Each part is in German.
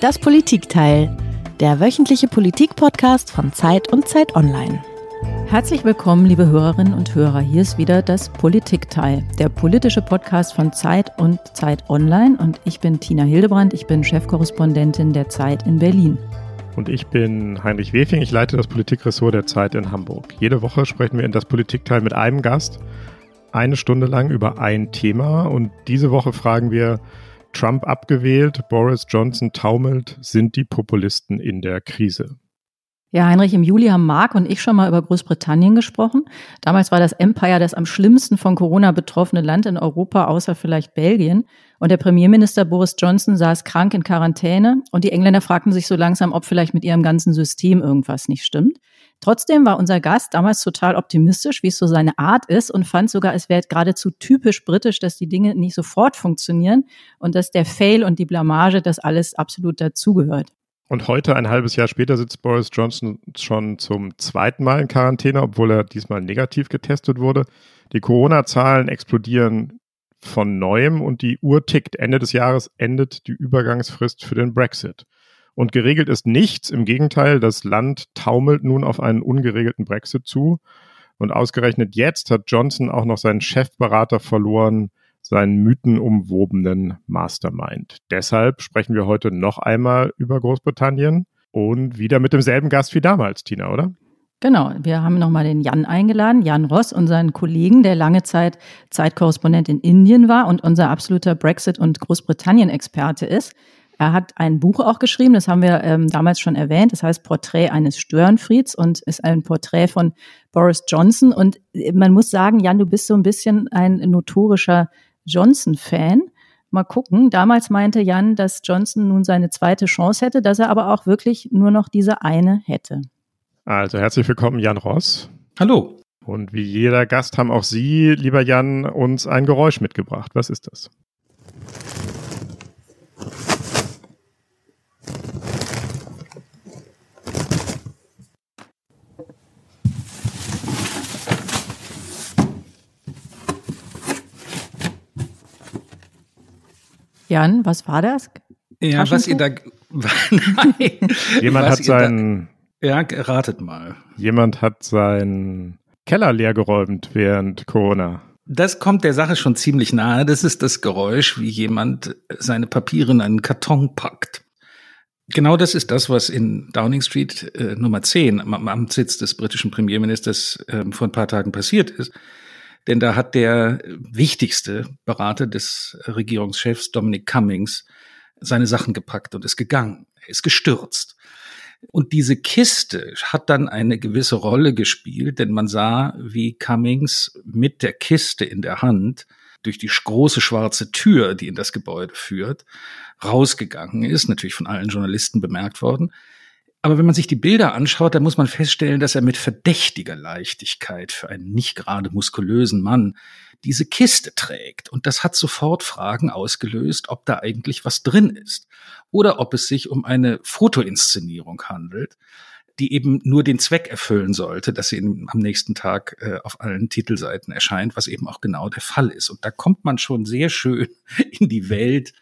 Das Politikteil, der wöchentliche Politikpodcast von Zeit und Zeit Online. Herzlich willkommen, liebe Hörerinnen und Hörer. Hier ist wieder das Politikteil, der politische Podcast von Zeit und Zeit Online. Und ich bin Tina Hildebrand, ich bin Chefkorrespondentin der Zeit in Berlin. Und ich bin Heinrich Wefing, ich leite das Politikressort der Zeit in Hamburg. Jede Woche sprechen wir in das Politikteil mit einem Gast, eine Stunde lang über ein Thema. Und diese Woche fragen wir, Trump abgewählt, Boris Johnson taumelt, sind die Populisten in der Krise? Ja, Heinrich, im Juli haben Marc und ich schon mal über Großbritannien gesprochen. Damals war das Empire das am schlimmsten von Corona betroffene Land in Europa, außer vielleicht Belgien. Und der Premierminister Boris Johnson saß krank in Quarantäne und die Engländer fragten sich so langsam, ob vielleicht mit ihrem ganzen System irgendwas nicht stimmt. Trotzdem war unser Gast damals total optimistisch, wie es so seine Art ist und fand sogar, es wäre geradezu typisch britisch, dass die Dinge nicht sofort funktionieren und dass der Fail und die Blamage das alles absolut dazugehört. Und heute, ein halbes Jahr später, sitzt Boris Johnson schon zum zweiten Mal in Quarantäne, obwohl er diesmal negativ getestet wurde. Die Corona-Zahlen explodieren von neuem und die Uhr tickt. Ende des Jahres endet die Übergangsfrist für den Brexit. Und geregelt ist nichts. Im Gegenteil, das Land taumelt nun auf einen ungeregelten Brexit zu. Und ausgerechnet jetzt hat Johnson auch noch seinen Chefberater verloren, seinen mythenumwobenen Mastermind. Deshalb sprechen wir heute noch einmal über Großbritannien und wieder mit demselben Gast wie damals, Tina, oder? Genau, wir haben nochmal den Jan eingeladen, Jan Ross, unseren Kollegen, der lange Zeit Zeitkorrespondent in Indien war und unser absoluter Brexit- und Großbritannien-Experte ist. Er hat ein Buch auch geschrieben, das haben wir ähm, damals schon erwähnt, das heißt Porträt eines Störenfrieds und ist ein Porträt von Boris Johnson. Und man muss sagen, Jan, du bist so ein bisschen ein notorischer Johnson-Fan. Mal gucken. Damals meinte Jan, dass Johnson nun seine zweite Chance hätte, dass er aber auch wirklich nur noch diese eine hätte. Also herzlich willkommen, Jan Ross. Hallo. Und wie jeder Gast haben auch Sie, lieber Jan, uns ein Geräusch mitgebracht. Was ist das? Jan, was war das? Ja, was ihr da. Nein. Jemand hat seinen. Ja, ratet mal. Jemand hat seinen Keller leergeräumt während Corona. Das kommt der Sache schon ziemlich nahe. Das ist das Geräusch, wie jemand seine Papiere in einen Karton packt. Genau das ist das, was in Downing Street äh, Nummer 10 am Amtssitz des britischen Premierministers äh, vor ein paar Tagen passiert ist. Denn da hat der wichtigste Berater des Regierungschefs, Dominic Cummings, seine Sachen gepackt und ist gegangen. Er ist gestürzt. Und diese Kiste hat dann eine gewisse Rolle gespielt, denn man sah, wie Cummings mit der Kiste in der Hand durch die große schwarze Tür, die in das Gebäude führt, rausgegangen ist, natürlich von allen Journalisten bemerkt worden. Aber wenn man sich die Bilder anschaut, dann muss man feststellen, dass er mit verdächtiger Leichtigkeit für einen nicht gerade muskulösen Mann diese Kiste trägt. Und das hat sofort Fragen ausgelöst, ob da eigentlich was drin ist. Oder ob es sich um eine Fotoinszenierung handelt, die eben nur den Zweck erfüllen sollte, dass sie am nächsten Tag äh, auf allen Titelseiten erscheint, was eben auch genau der Fall ist. Und da kommt man schon sehr schön in die Welt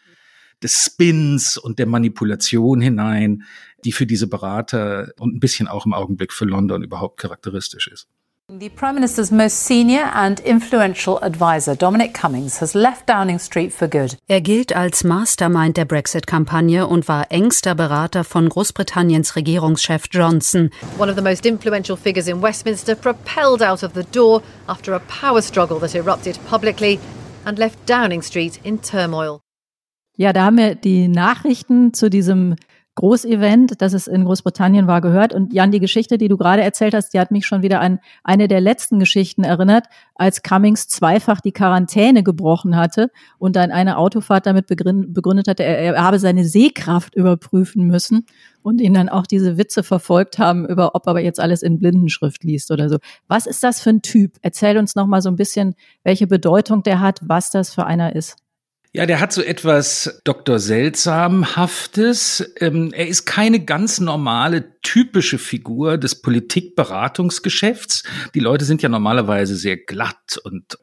des Spins und der Manipulation hinein, die für diese Berater und ein bisschen auch im Augenblick für London überhaupt charakteristisch ist. The Prime Minister's most senior and influential advisor, Dominic Cummings, has left Downing Street for good. Er gilt als Mastermind der Brexit-Kampagne und war engster Berater von Großbritanniens Regierungschef Johnson. One of the most influential figures in Westminster propelled out of the door after a power struggle that erupted publicly and left Downing Street in turmoil. Ja, da haben wir die Nachrichten zu diesem Großevent, das es in Großbritannien war, gehört. Und Jan, die Geschichte, die du gerade erzählt hast, die hat mich schon wieder an eine der letzten Geschichten erinnert, als Cummings zweifach die Quarantäne gebrochen hatte und dann eine Autofahrt damit begründet hatte, er, er habe seine Sehkraft überprüfen müssen und ihn dann auch diese Witze verfolgt haben über, ob er jetzt alles in Blindenschrift liest oder so. Was ist das für ein Typ? Erzähl uns noch mal so ein bisschen, welche Bedeutung der hat, was das für einer ist. Ja, der hat so etwas Dr. Seltsamhaftes. Ähm, er ist keine ganz normale, typische Figur des Politikberatungsgeschäfts. Die Leute sind ja normalerweise sehr glatt und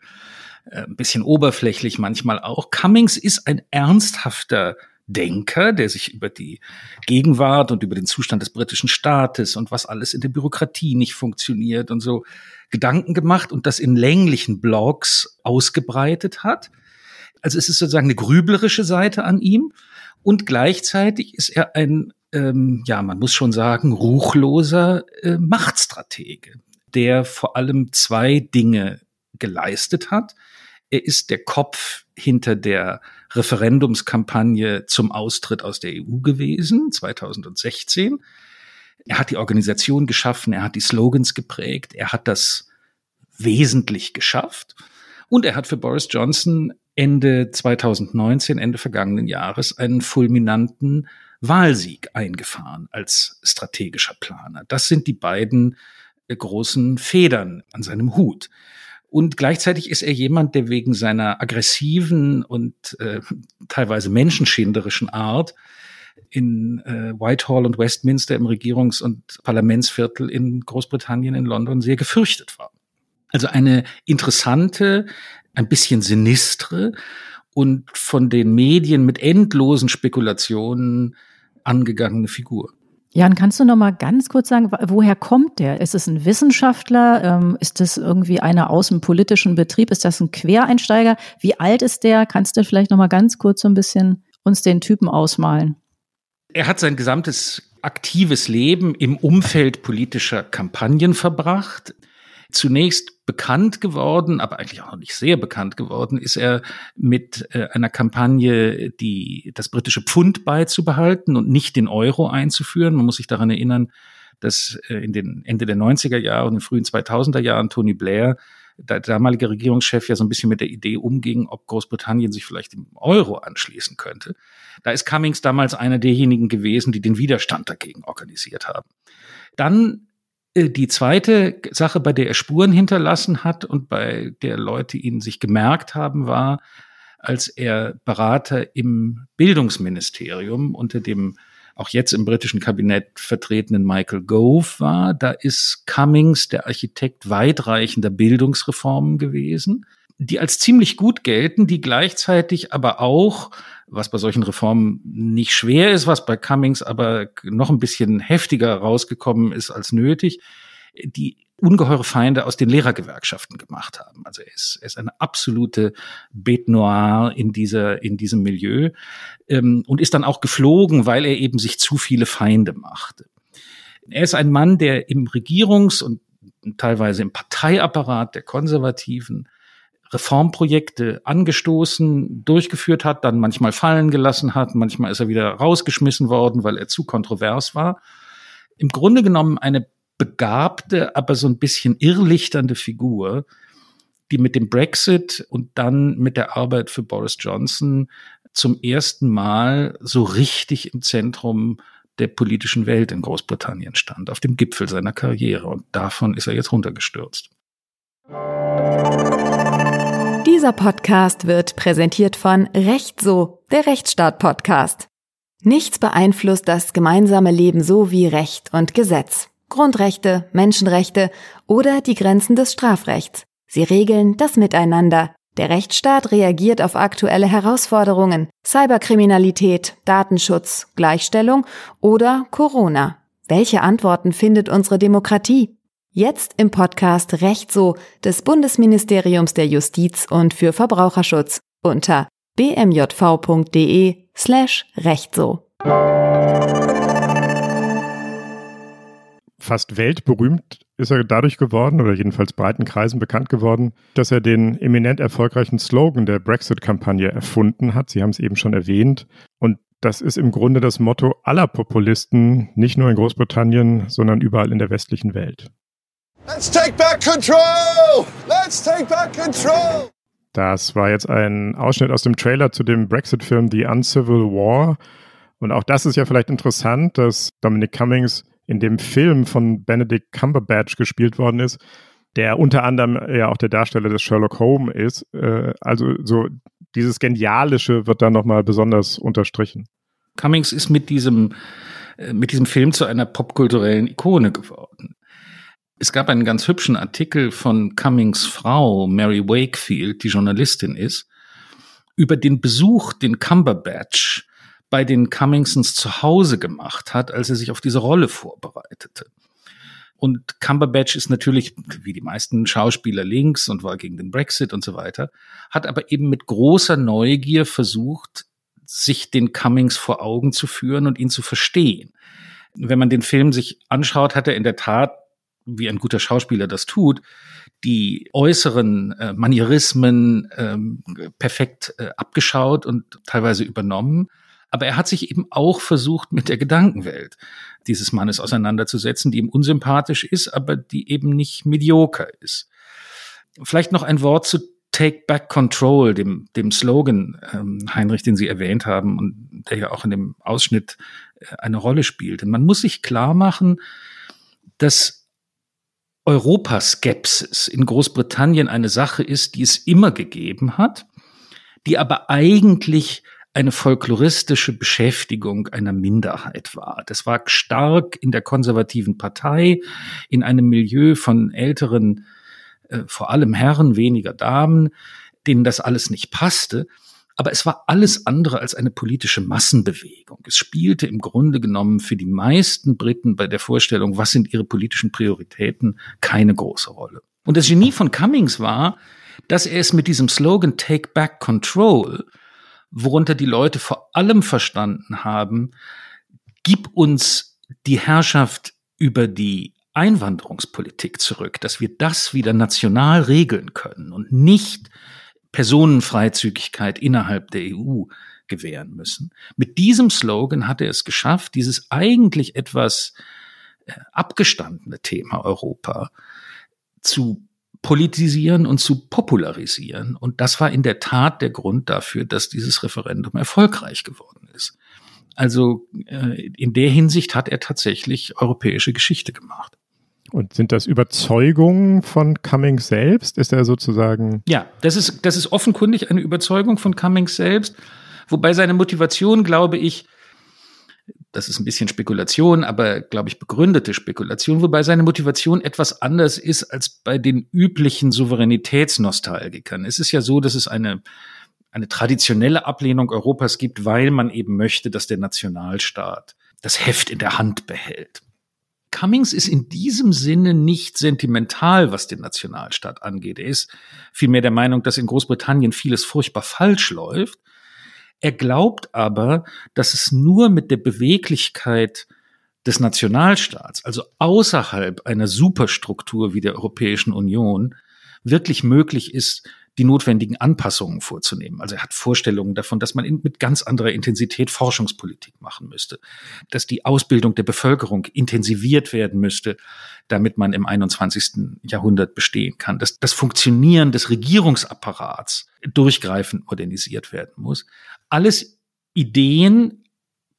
äh, ein bisschen oberflächlich manchmal auch. Cummings ist ein ernsthafter Denker, der sich über die Gegenwart und über den Zustand des britischen Staates und was alles in der Bürokratie nicht funktioniert und so Gedanken gemacht und das in länglichen Blogs ausgebreitet hat. Also es ist sozusagen eine grüblerische Seite an ihm und gleichzeitig ist er ein, ähm, ja, man muss schon sagen, ruchloser äh, Machtstratege, der vor allem zwei Dinge geleistet hat. Er ist der Kopf hinter der Referendumskampagne zum Austritt aus der EU gewesen, 2016. Er hat die Organisation geschaffen, er hat die Slogans geprägt, er hat das wesentlich geschafft. Und er hat für Boris Johnson Ende 2019, Ende vergangenen Jahres, einen fulminanten Wahlsieg eingefahren als strategischer Planer. Das sind die beiden äh, großen Federn an seinem Hut. Und gleichzeitig ist er jemand, der wegen seiner aggressiven und äh, teilweise menschenschinderischen Art in äh, Whitehall und Westminster im Regierungs- und Parlamentsviertel in Großbritannien, in London sehr gefürchtet war. Also eine interessante, ein bisschen sinistre und von den Medien mit endlosen Spekulationen angegangene Figur. Jan, kannst du noch mal ganz kurz sagen, woher kommt der? Ist es ein Wissenschaftler? Ähm, ist das irgendwie einer aus dem politischen Betrieb? Ist das ein Quereinsteiger? Wie alt ist der? Kannst du vielleicht noch mal ganz kurz so ein bisschen uns den Typen ausmalen? Er hat sein gesamtes aktives Leben im Umfeld politischer Kampagnen verbracht zunächst bekannt geworden, aber eigentlich auch noch nicht sehr bekannt geworden, ist er mit äh, einer Kampagne, die das britische Pfund beizubehalten und nicht den Euro einzuführen. Man muss sich daran erinnern, dass äh, in den Ende der 90er Jahre und den frühen 2000er Jahren Tony Blair, der damalige Regierungschef, ja so ein bisschen mit der Idee umging, ob Großbritannien sich vielleicht dem Euro anschließen könnte. Da ist Cummings damals einer derjenigen gewesen, die den Widerstand dagegen organisiert haben. Dann die zweite Sache, bei der er Spuren hinterlassen hat und bei der Leute ihn sich gemerkt haben, war, als er Berater im Bildungsministerium unter dem auch jetzt im britischen Kabinett vertretenen Michael Gove war. Da ist Cummings der Architekt weitreichender Bildungsreformen gewesen, die als ziemlich gut gelten, die gleichzeitig aber auch was bei solchen Reformen nicht schwer ist, was bei Cummings aber noch ein bisschen heftiger rausgekommen ist als nötig, die ungeheure Feinde aus den Lehrergewerkschaften gemacht haben. Also er ist, er ist eine absolute Bête noire in dieser, in diesem Milieu ähm, und ist dann auch geflogen, weil er eben sich zu viele Feinde machte. Er ist ein Mann, der im Regierungs- und teilweise im Parteiapparat der Konservativen Reformprojekte angestoßen, durchgeführt hat, dann manchmal fallen gelassen hat, manchmal ist er wieder rausgeschmissen worden, weil er zu kontrovers war. Im Grunde genommen eine begabte, aber so ein bisschen irrlichternde Figur, die mit dem Brexit und dann mit der Arbeit für Boris Johnson zum ersten Mal so richtig im Zentrum der politischen Welt in Großbritannien stand, auf dem Gipfel seiner Karriere. Und davon ist er jetzt runtergestürzt. Dieser Podcast wird präsentiert von Recht so, der Rechtsstaat-Podcast. Nichts beeinflusst das gemeinsame Leben so wie Recht und Gesetz. Grundrechte, Menschenrechte oder die Grenzen des Strafrechts. Sie regeln das Miteinander. Der Rechtsstaat reagiert auf aktuelle Herausforderungen, Cyberkriminalität, Datenschutz, Gleichstellung oder Corona. Welche Antworten findet unsere Demokratie? Jetzt im Podcast Recht so des Bundesministeriums der Justiz und für Verbraucherschutz unter bmjv.de slash recht so. Fast weltberühmt ist er dadurch geworden, oder jedenfalls breiten Kreisen bekannt geworden, dass er den eminent erfolgreichen Slogan der Brexit-Kampagne erfunden hat. Sie haben es eben schon erwähnt. Und das ist im Grunde das Motto aller Populisten, nicht nur in Großbritannien, sondern überall in der westlichen Welt. Let's take back control! Let's take back control! Das war jetzt ein Ausschnitt aus dem Trailer zu dem Brexit-Film The Uncivil War. Und auch das ist ja vielleicht interessant, dass Dominic Cummings in dem Film von Benedict Cumberbatch gespielt worden ist, der unter anderem ja auch der Darsteller des Sherlock Holmes ist. Äh, also so dieses Genialische wird da nochmal besonders unterstrichen. Cummings ist mit diesem, äh, mit diesem Film zu einer popkulturellen Ikone geworden. Es gab einen ganz hübschen Artikel von Cummings Frau, Mary Wakefield, die Journalistin ist, über den Besuch, den Cumberbatch bei den Cummingsons zu Hause gemacht hat, als er sich auf diese Rolle vorbereitete. Und Cumberbatch ist natürlich, wie die meisten Schauspieler links und war gegen den Brexit und so weiter, hat aber eben mit großer Neugier versucht, sich den Cummings vor Augen zu führen und ihn zu verstehen. Wenn man den Film sich anschaut, hat er in der Tat, wie ein guter Schauspieler das tut, die äußeren äh, Manierismen ähm, perfekt äh, abgeschaut und teilweise übernommen. Aber er hat sich eben auch versucht, mit der Gedankenwelt dieses Mannes auseinanderzusetzen, die ihm unsympathisch ist, aber die eben nicht medioker ist. Vielleicht noch ein Wort zu Take Back Control, dem, dem Slogan, ähm, Heinrich, den Sie erwähnt haben und der ja auch in dem Ausschnitt äh, eine Rolle spielt. Und man muss sich klar machen, dass Europaskepsis in Großbritannien eine Sache ist, die es immer gegeben hat, die aber eigentlich eine folkloristische Beschäftigung einer Minderheit war. Das war stark in der konservativen Partei, in einem Milieu von älteren, äh, vor allem Herren, weniger Damen, denen das alles nicht passte. Aber es war alles andere als eine politische Massenbewegung. Es spielte im Grunde genommen für die meisten Briten bei der Vorstellung, was sind ihre politischen Prioritäten, keine große Rolle. Und das Genie von Cummings war, dass er es mit diesem Slogan Take Back Control worunter die Leute vor allem verstanden haben, gib uns die Herrschaft über die Einwanderungspolitik zurück, dass wir das wieder national regeln können und nicht Personenfreizügigkeit innerhalb der EU gewähren müssen. Mit diesem Slogan hat er es geschafft, dieses eigentlich etwas äh, abgestandene Thema Europa zu politisieren und zu popularisieren. Und das war in der Tat der Grund dafür, dass dieses Referendum erfolgreich geworden ist. Also äh, in der Hinsicht hat er tatsächlich europäische Geschichte gemacht. Und sind das Überzeugungen von Cummings selbst? Ist er sozusagen? Ja, das ist, das ist offenkundig eine Überzeugung von Cummings selbst. Wobei seine Motivation, glaube ich, das ist ein bisschen Spekulation, aber glaube ich begründete Spekulation, wobei seine Motivation etwas anders ist als bei den üblichen Souveränitätsnostalgikern. Es ist ja so, dass es eine eine traditionelle Ablehnung Europas gibt, weil man eben möchte, dass der Nationalstaat das Heft in der Hand behält. Cummings ist in diesem Sinne nicht sentimental, was den Nationalstaat angeht. Er ist vielmehr der Meinung, dass in Großbritannien vieles furchtbar falsch läuft er glaubt aber, dass es nur mit der Beweglichkeit des Nationalstaats, also außerhalb einer Superstruktur wie der Europäischen Union, wirklich möglich ist, die notwendigen Anpassungen vorzunehmen. Also er hat Vorstellungen davon, dass man mit ganz anderer Intensität Forschungspolitik machen müsste, dass die Ausbildung der Bevölkerung intensiviert werden müsste, damit man im 21. Jahrhundert bestehen kann, dass das Funktionieren des Regierungsapparats durchgreifend modernisiert werden muss. Alles Ideen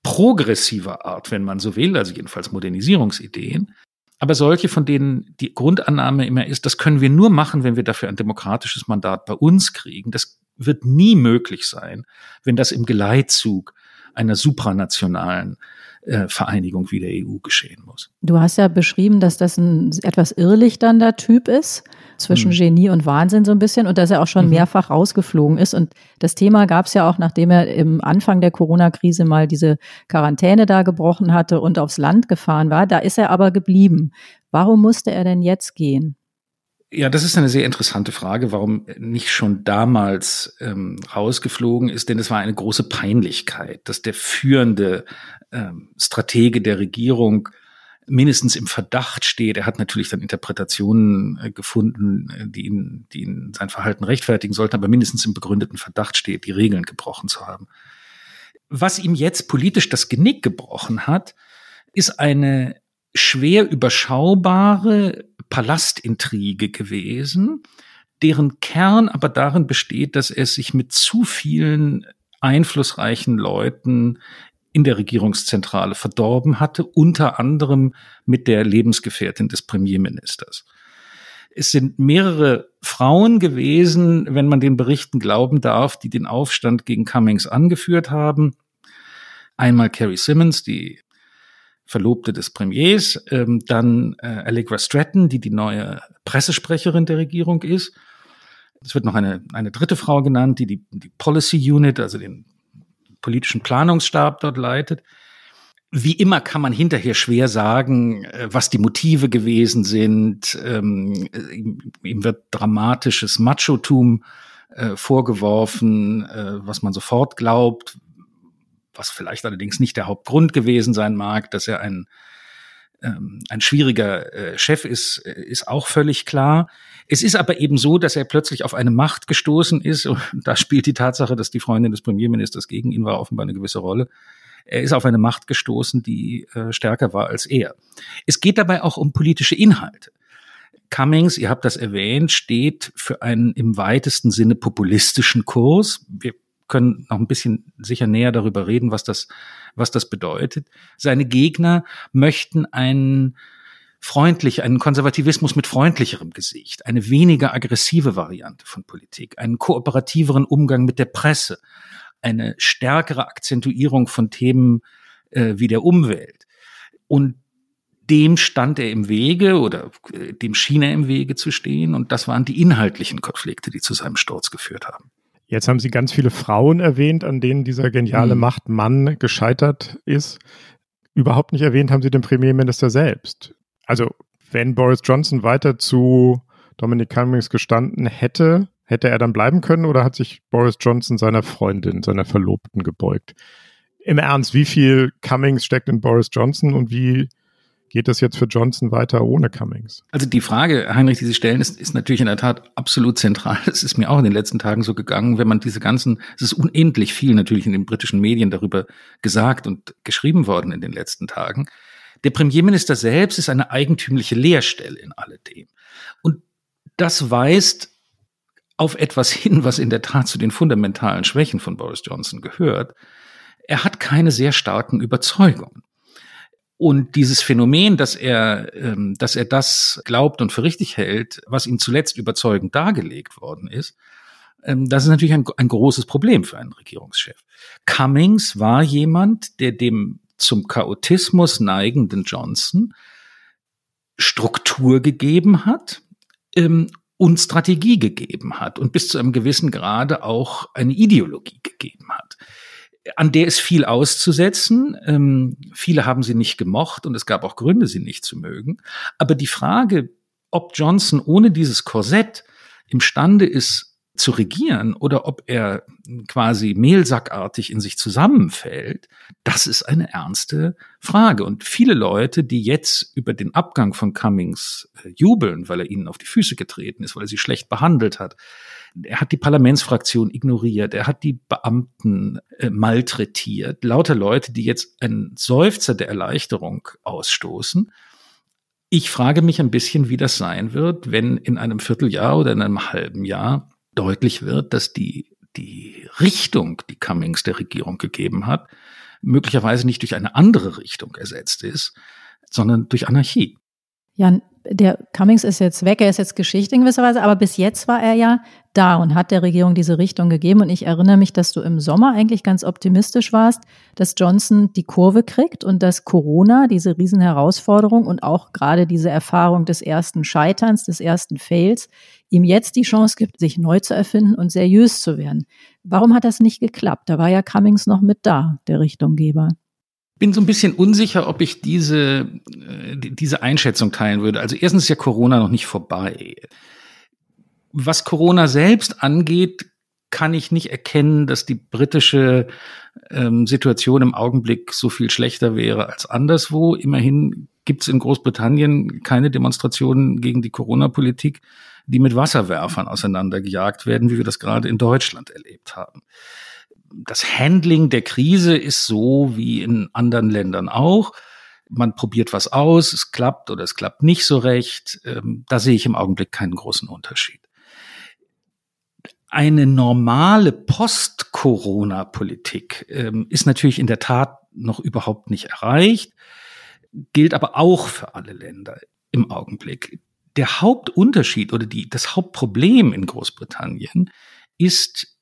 progressiver Art, wenn man so will, also jedenfalls Modernisierungsideen, aber solche, von denen die Grundannahme immer ist, das können wir nur machen, wenn wir dafür ein demokratisches Mandat bei uns kriegen. Das wird nie möglich sein, wenn das im Geleitzug einer supranationalen äh, Vereinigung wie der EU geschehen muss. Du hast ja beschrieben, dass das ein etwas irrlichternder Typ ist, zwischen mhm. Genie und Wahnsinn so ein bisschen und dass er auch schon mhm. mehrfach rausgeflogen ist. Und das Thema gab es ja auch, nachdem er im Anfang der Corona-Krise mal diese Quarantäne da gebrochen hatte und aufs Land gefahren war. Da ist er aber geblieben. Warum musste er denn jetzt gehen? Ja, das ist eine sehr interessante Frage, warum nicht schon damals ähm, rausgeflogen ist, denn es war eine große Peinlichkeit, dass der führende ähm, Stratege der Regierung mindestens im Verdacht steht. Er hat natürlich dann Interpretationen äh, gefunden, äh, die ihn, die ihn sein Verhalten rechtfertigen sollten, aber mindestens im begründeten Verdacht steht, die Regeln gebrochen zu haben. Was ihm jetzt politisch das Genick gebrochen hat, ist eine schwer überschaubare Palastintrige gewesen, deren Kern aber darin besteht, dass er sich mit zu vielen einflussreichen Leuten in der Regierungszentrale verdorben hatte, unter anderem mit der Lebensgefährtin des Premierministers. Es sind mehrere Frauen gewesen, wenn man den Berichten glauben darf, die den Aufstand gegen Cummings angeführt haben. Einmal Carrie Simmons, die Verlobte des Premiers, ähm, dann äh, Allegra Stratton, die die neue Pressesprecherin der Regierung ist. Es wird noch eine, eine dritte Frau genannt, die die, die Policy Unit, also den politischen Planungsstab dort leitet. Wie immer kann man hinterher schwer sagen, äh, was die Motive gewesen sind. Ähm, ihm wird dramatisches Machotum äh, vorgeworfen, äh, was man sofort glaubt, was vielleicht allerdings nicht der Hauptgrund gewesen sein mag, dass er ein ähm, ein schwieriger äh, Chef ist, äh, ist auch völlig klar. Es ist aber eben so, dass er plötzlich auf eine Macht gestoßen ist. Und da spielt die Tatsache, dass die Freundin des Premierministers gegen ihn war, offenbar eine gewisse Rolle. Er ist auf eine Macht gestoßen, die äh, stärker war als er. Es geht dabei auch um politische Inhalte. Cummings, ihr habt das erwähnt, steht für einen im weitesten Sinne populistischen Kurs. Wir können noch ein bisschen sicher näher darüber reden, was das, was das bedeutet. Seine Gegner möchten einen freundlich, einen Konservativismus mit freundlicherem Gesicht, eine weniger aggressive Variante von Politik, einen kooperativeren Umgang mit der Presse, eine stärkere Akzentuierung von Themen äh, wie der Umwelt. Und dem stand er im Wege oder äh, dem schien er im Wege zu stehen. Und das waren die inhaltlichen Konflikte, die zu seinem Sturz geführt haben. Jetzt haben Sie ganz viele Frauen erwähnt, an denen dieser geniale hm. Machtmann gescheitert ist. Überhaupt nicht erwähnt haben Sie den Premierminister selbst. Also, wenn Boris Johnson weiter zu Dominic Cummings gestanden hätte, Hätte er dann bleiben können oder hat sich Boris Johnson seiner Freundin, seiner Verlobten gebeugt? Im Ernst, wie viel Cummings steckt in Boris Johnson und wie geht es jetzt für Johnson weiter ohne Cummings? Also die Frage, Heinrich, die Sie stellen, ist, ist natürlich in der Tat absolut zentral. Es ist mir auch in den letzten Tagen so gegangen, wenn man diese ganzen, es ist unendlich viel natürlich in den britischen Medien darüber gesagt und geschrieben worden in den letzten Tagen. Der Premierminister selbst ist eine eigentümliche Leerstelle in alledem. Und das weist auf etwas hin, was in der Tat zu den fundamentalen Schwächen von Boris Johnson gehört. Er hat keine sehr starken Überzeugungen. Und dieses Phänomen, dass er, ähm, dass er das glaubt und für richtig hält, was ihm zuletzt überzeugend dargelegt worden ist, ähm, das ist natürlich ein, ein großes Problem für einen Regierungschef. Cummings war jemand, der dem zum Chaotismus neigenden Johnson Struktur gegeben hat ähm, und Strategie gegeben hat und bis zu einem gewissen Grade auch eine Ideologie gegeben hat, an der ist viel auszusetzen. Ähm, viele haben sie nicht gemocht und es gab auch Gründe, sie nicht zu mögen. Aber die Frage, ob Johnson ohne dieses Korsett imstande ist, zu regieren oder ob er quasi mehlsackartig in sich zusammenfällt, das ist eine ernste Frage. Und viele Leute, die jetzt über den Abgang von Cummings äh, jubeln, weil er ihnen auf die Füße getreten ist, weil er sie schlecht behandelt hat, er hat die Parlamentsfraktion ignoriert, er hat die Beamten äh, malträtiert, lauter Leute, die jetzt einen Seufzer der Erleichterung ausstoßen. Ich frage mich ein bisschen, wie das sein wird, wenn in einem Vierteljahr oder in einem halben Jahr deutlich wird, dass die, die Richtung, die Cummings der Regierung gegeben hat, möglicherweise nicht durch eine andere Richtung ersetzt ist, sondern durch Anarchie. Jan, der Cummings ist jetzt weg, er ist jetzt Geschichte in gewisser Weise, aber bis jetzt war er ja da und hat der Regierung diese Richtung gegeben. Und ich erinnere mich, dass du im Sommer eigentlich ganz optimistisch warst, dass Johnson die Kurve kriegt und dass Corona, diese Riesenherausforderung und auch gerade diese Erfahrung des ersten Scheiterns, des ersten Fails, ihm jetzt die Chance gibt, sich neu zu erfinden und seriös zu werden. Warum hat das nicht geklappt? Da war ja Cummings noch mit da, der Richtunggeber bin so ein bisschen unsicher, ob ich diese, äh, diese Einschätzung teilen würde. Also erstens ist ja Corona noch nicht vorbei. Was Corona selbst angeht, kann ich nicht erkennen, dass die britische ähm, Situation im Augenblick so viel schlechter wäre als anderswo. Immerhin gibt es in Großbritannien keine Demonstrationen gegen die Corona-Politik, die mit Wasserwerfern auseinandergejagt werden, wie wir das gerade in Deutschland erlebt haben das Handling der Krise ist so wie in anderen Ländern auch. Man probiert was aus, es klappt oder es klappt nicht so recht. Ähm, da sehe ich im Augenblick keinen großen Unterschied. Eine normale Post-Corona-Politik ähm, ist natürlich in der Tat noch überhaupt nicht erreicht, gilt aber auch für alle Länder im Augenblick. Der Hauptunterschied oder die, das Hauptproblem in Großbritannien ist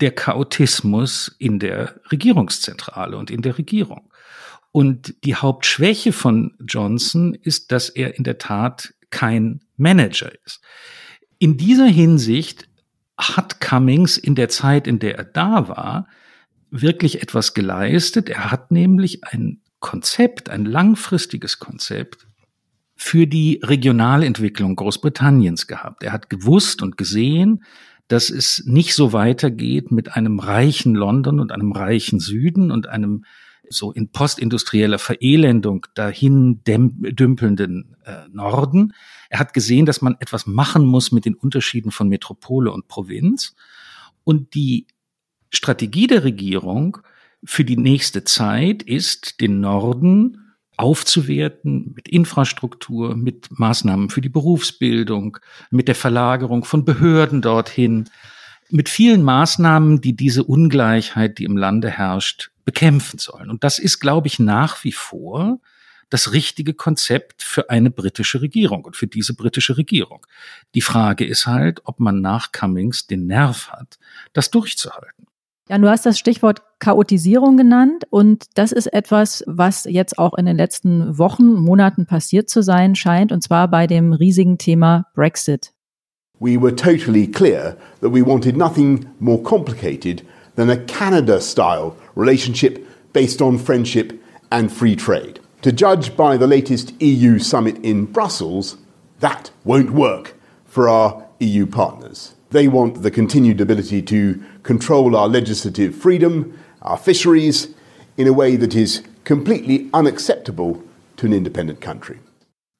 der Chaotismus in der Regierungszentrale und in der Regierung. Und die Hauptschwäche von Johnson ist, dass er in der Tat kein Manager ist. In dieser Hinsicht hat Cummings in der Zeit, in der er da war, wirklich etwas geleistet. Er hat nämlich ein Konzept, ein langfristiges Konzept für die Regionalentwicklung Großbritanniens gehabt. Er hat gewusst und gesehen, dass es nicht so weitergeht mit einem reichen London und einem reichen Süden und einem so in postindustrieller Verelendung dahin dümpelnden äh, Norden. Er hat gesehen, dass man etwas machen muss mit den Unterschieden von Metropole und Provinz. Und die Strategie der Regierung für die nächste Zeit ist, den Norden aufzuwerten mit Infrastruktur, mit Maßnahmen für die Berufsbildung, mit der Verlagerung von Behörden dorthin, mit vielen Maßnahmen, die diese Ungleichheit, die im Lande herrscht, bekämpfen sollen. Und das ist, glaube ich, nach wie vor das richtige Konzept für eine britische Regierung und für diese britische Regierung. Die Frage ist halt, ob man nach Cummings den Nerv hat, das durchzuhalten. Ja, du hast das Stichwort Chaotisierung genannt und das ist etwas, was jetzt auch in den letzten Wochen, Monaten passiert zu sein scheint und zwar bei dem riesigen Thema Brexit. We were totally clear that we wanted nothing more complicated than a Canada-style relationship based on friendship and free trade. To judge by the latest EU summit in Brussels, that won't work for our EU partners. They want the continued ability to control our legislative freedom, our fisheries, in a way that is completely unacceptable to an independent country.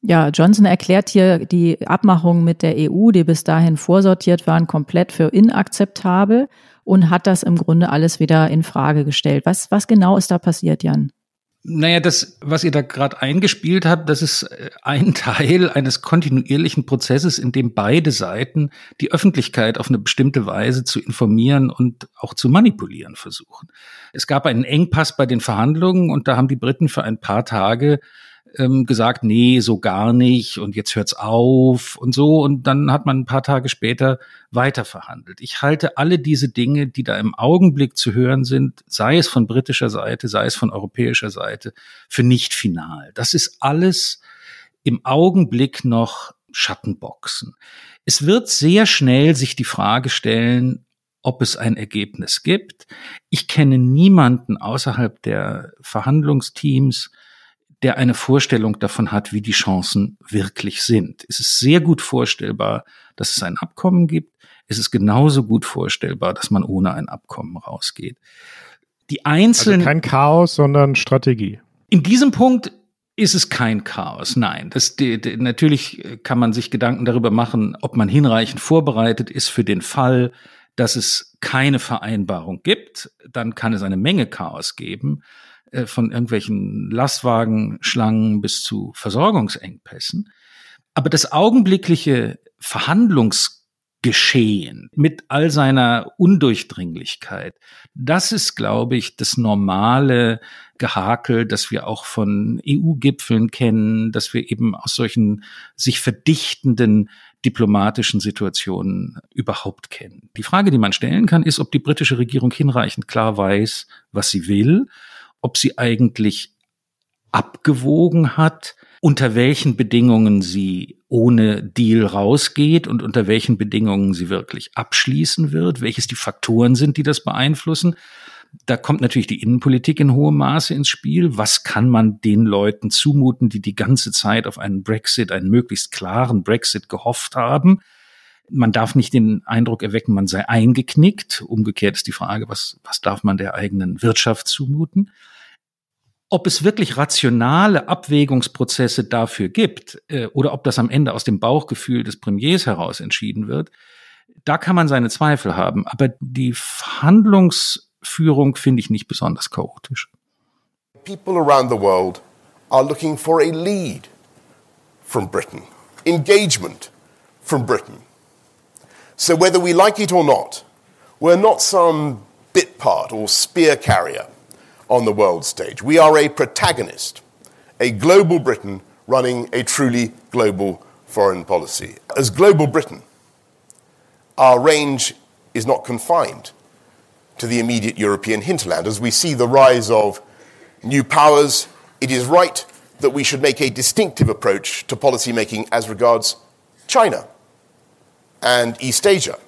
Ja, Johnson erklärt hier die Abmachungen mit der EU, die bis dahin vorsortiert waren, komplett für inakzeptabel und hat das im Grunde alles wieder in Frage gestellt. Was, was genau ist da passiert, Jan? Naja, das, was ihr da gerade eingespielt habt, das ist äh, ein Teil eines kontinuierlichen Prozesses, in dem beide Seiten die Öffentlichkeit auf eine bestimmte Weise zu informieren und auch zu manipulieren versuchen. Es gab einen Engpass bei den Verhandlungen und da haben die Briten für ein paar Tage ähm, gesagt, nee, so gar nicht und jetzt hört's auf und so und dann hat man ein paar Tage später weiter verhandelt. Ich halte alle diese Dinge, die da im Augenblick zu hören sind, sei es von britischer Seite, sei es von europäischer Seite, für nicht final. Das ist alles im Augenblick noch Schattenboxen. Es wird sehr schnell sich die Frage stellen, ob es ein Ergebnis gibt. Ich kenne niemanden außerhalb der Verhandlungsteams, der eine Vorstellung davon hat, wie die Chancen wirklich sind. Es ist sehr gut vorstellbar, dass es ein Abkommen gibt. Es ist genauso gut vorstellbar, dass man ohne ein Abkommen rausgeht. Die einzelnen. Also kein Chaos, sondern Strategie. In diesem Punkt ist es kein Chaos. Nein, das, die, die, natürlich kann man sich Gedanken darüber machen, ob man hinreichend vorbereitet ist für den Fall, dass es keine Vereinbarung gibt. Dann kann es eine Menge Chaos geben. Äh, von irgendwelchen Lastwagenschlangen bis zu Versorgungsengpässen. Aber das augenblickliche Verhandlungsgeschehen mit all seiner Undurchdringlichkeit, das ist, glaube ich, das normale Gehakel, das wir auch von EU-Gipfeln kennen, dass wir eben aus solchen sich verdichtenden diplomatischen Situationen überhaupt kennen. Die Frage, die man stellen kann, ist, ob die britische Regierung hinreichend klar weiß, was sie will ob sie eigentlich abgewogen hat, unter welchen Bedingungen sie ohne Deal rausgeht und unter welchen Bedingungen sie wirklich abschließen wird, welches die Faktoren sind, die das beeinflussen. Da kommt natürlich die Innenpolitik in hohem Maße ins Spiel. Was kann man den Leuten zumuten, die die ganze Zeit auf einen Brexit, einen möglichst klaren Brexit gehofft haben? Man darf nicht den Eindruck erwecken, man sei eingeknickt. Umgekehrt ist die Frage, was, was darf man der eigenen Wirtschaft zumuten? Ob es wirklich rationale Abwägungsprozesse dafür gibt äh, oder ob das am Ende aus dem Bauchgefühl des Premiers heraus entschieden wird, da kann man seine Zweifel haben. Aber die Verhandlungsführung finde ich nicht besonders chaotisch. People around the world are looking for a lead from Britain, engagement from Britain. So whether we like it or not, we're not some bit part or spear carrier. On the world stage. We are a protagonist, a global Britain running a truly global foreign policy. As global Britain, our range is not confined to the immediate European hinterland. As we see the rise of new powers, it is right that we should make a distinctive approach to policy making as regards China and East Asia.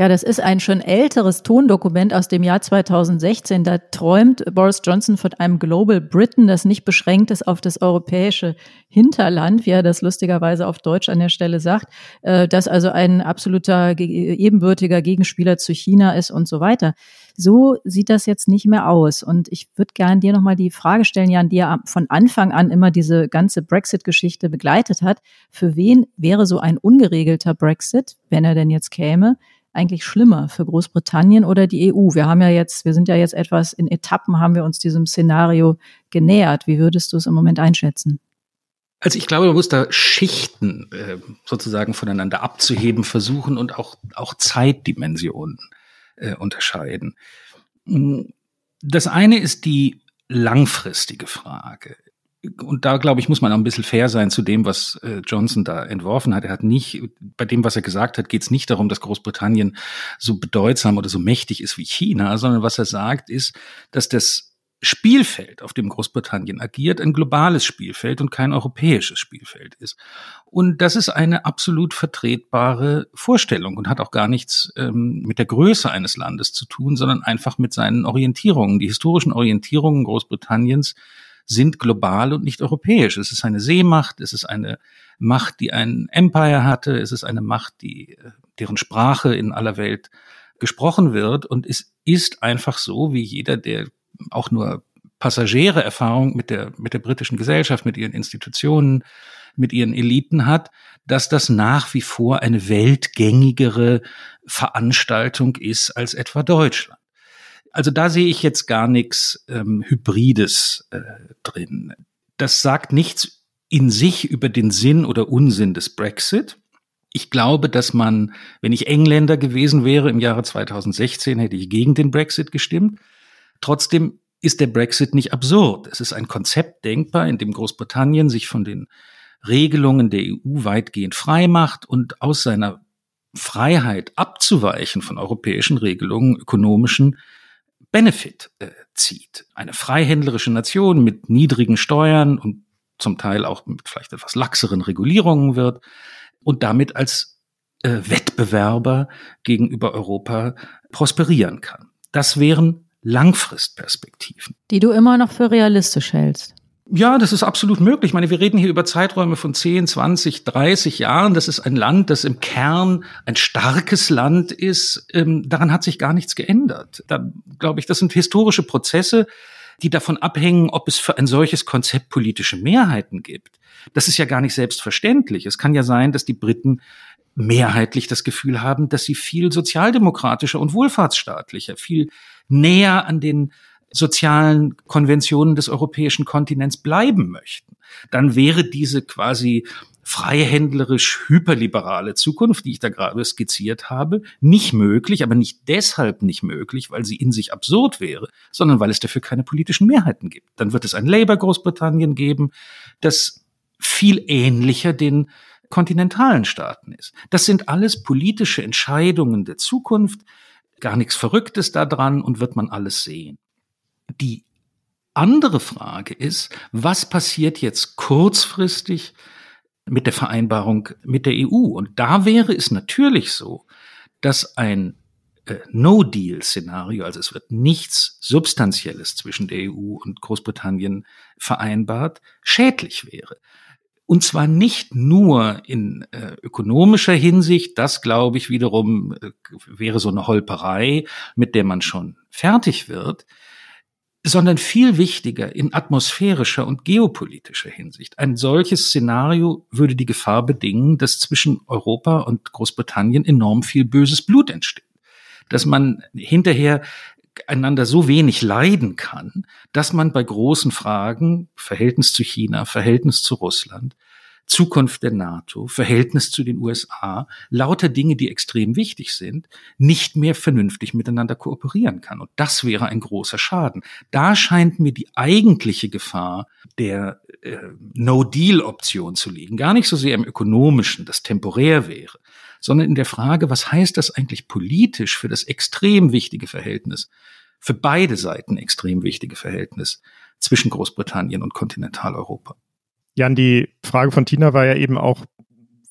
Ja, das ist ein schon älteres Tondokument aus dem Jahr 2016. Da träumt Boris Johnson von einem Global Britain, das nicht beschränkt ist auf das europäische Hinterland, wie er das lustigerweise auf Deutsch an der Stelle sagt, äh, das also ein absoluter ebenbürtiger Gegenspieler zu China ist und so weiter. So sieht das jetzt nicht mehr aus. Und ich würde gerne dir nochmal die Frage stellen, Jan, die ja von Anfang an immer diese ganze Brexit-Geschichte begleitet hat. Für wen wäre so ein ungeregelter Brexit, wenn er denn jetzt käme, eigentlich schlimmer für Großbritannien oder die EU? Wir haben ja jetzt, wir sind ja jetzt etwas in Etappen, haben wir uns diesem Szenario genähert. Wie würdest du es im Moment einschätzen? Also ich glaube, man muss da Schichten äh, sozusagen voneinander abzuheben versuchen und auch, auch Zeitdimensionen äh, unterscheiden. Das eine ist die langfristige Frage und da glaube ich, muss man auch ein bisschen fair sein zu dem, was äh, Johnson da entworfen hat. Er hat nicht, bei dem, was er gesagt hat, geht es nicht darum, dass Großbritannien so bedeutsam oder so mächtig ist wie China, sondern was er sagt, ist, dass das Spielfeld, auf dem Großbritannien agiert, ein globales Spielfeld und kein europäisches Spielfeld ist. Und das ist eine absolut vertretbare Vorstellung und hat auch gar nichts ähm, mit der Größe eines Landes zu tun, sondern einfach mit seinen Orientierungen. Die historischen Orientierungen Großbritanniens sind global und nicht europäisch. Es ist eine Seemacht, es ist eine Macht, die ein Empire hatte, es ist eine Macht, die, äh, deren Sprache in aller Welt gesprochen wird. Und es ist einfach so, wie jeder, der auch nur passagiere Erfahrung mit der, mit der britischen Gesellschaft, mit ihren Institutionen, mit ihren Eliten hat, dass das nach wie vor eine weltgängigere Veranstaltung ist als etwa Deutschland. Also da sehe ich jetzt gar nichts ähm, Hybrides äh, drin. Das sagt nichts in sich über den Sinn oder Unsinn des Brexit. Ich glaube, dass man, wenn ich Engländer gewesen wäre im Jahre 2016, hätte ich gegen den Brexit gestimmt. Trotzdem ist der Brexit nicht absurd. Es ist ein Konzept denkbar, in dem Großbritannien sich von den Regelungen der EU weitgehend frei macht und aus seiner Freiheit abzuweichen von europäischen Regelungen, ökonomischen Benefit äh, zieht. Eine freihändlerische Nation mit niedrigen Steuern und zum Teil auch mit vielleicht etwas laxeren Regulierungen wird und damit als äh, Wettbewerber gegenüber Europa prosperieren kann. Das wären Langfristperspektiven. Die du immer noch für realistisch hältst. Ja, das ist absolut möglich. Ich meine, wir reden hier über Zeiträume von 10, 20, 30 Jahren. Das ist ein Land, das im Kern ein starkes Land ist. Ähm, daran hat sich gar nichts geändert. Da glaube ich, das sind historische Prozesse, die davon abhängen, ob es für ein solches Konzept politische Mehrheiten gibt. Das ist ja gar nicht selbstverständlich. Es kann ja sein, dass die Briten mehrheitlich das Gefühl haben, dass sie viel sozialdemokratischer und wohlfahrtsstaatlicher, viel näher an den sozialen Konventionen des europäischen Kontinents bleiben möchten, dann wäre diese quasi freihändlerisch hyperliberale Zukunft, die ich da gerade skizziert habe, nicht möglich, aber nicht deshalb nicht möglich, weil sie in sich absurd wäre, sondern weil es dafür keine politischen Mehrheiten gibt. Dann wird es ein Labour Großbritannien geben, das viel ähnlicher den kontinentalen Staaten ist. Das sind alles politische Entscheidungen der Zukunft, gar nichts Verrücktes daran und wird man alles sehen. Die andere Frage ist, was passiert jetzt kurzfristig mit der Vereinbarung mit der EU? Und da wäre es natürlich so, dass ein äh, No-Deal-Szenario, also es wird nichts Substanzielles zwischen der EU und Großbritannien vereinbart, schädlich wäre. Und zwar nicht nur in äh, ökonomischer Hinsicht, das glaube ich wiederum äh, wäre so eine Holperei, mit der man schon fertig wird, sondern viel wichtiger in atmosphärischer und geopolitischer Hinsicht. Ein solches Szenario würde die Gefahr bedingen, dass zwischen Europa und Großbritannien enorm viel böses Blut entsteht. Dass man hinterher einander so wenig leiden kann, dass man bei großen Fragen, Verhältnis zu China, Verhältnis zu Russland, Zukunft der NATO, Verhältnis zu den USA, lauter Dinge, die extrem wichtig sind, nicht mehr vernünftig miteinander kooperieren kann. Und das wäre ein großer Schaden. Da scheint mir die eigentliche Gefahr der äh, No-Deal-Option zu liegen. Gar nicht so sehr im ökonomischen, das temporär wäre, sondern in der Frage, was heißt das eigentlich politisch für das extrem wichtige Verhältnis, für beide Seiten extrem wichtige Verhältnis zwischen Großbritannien und Kontinentaleuropa. Jan, die Frage von Tina war ja eben auch,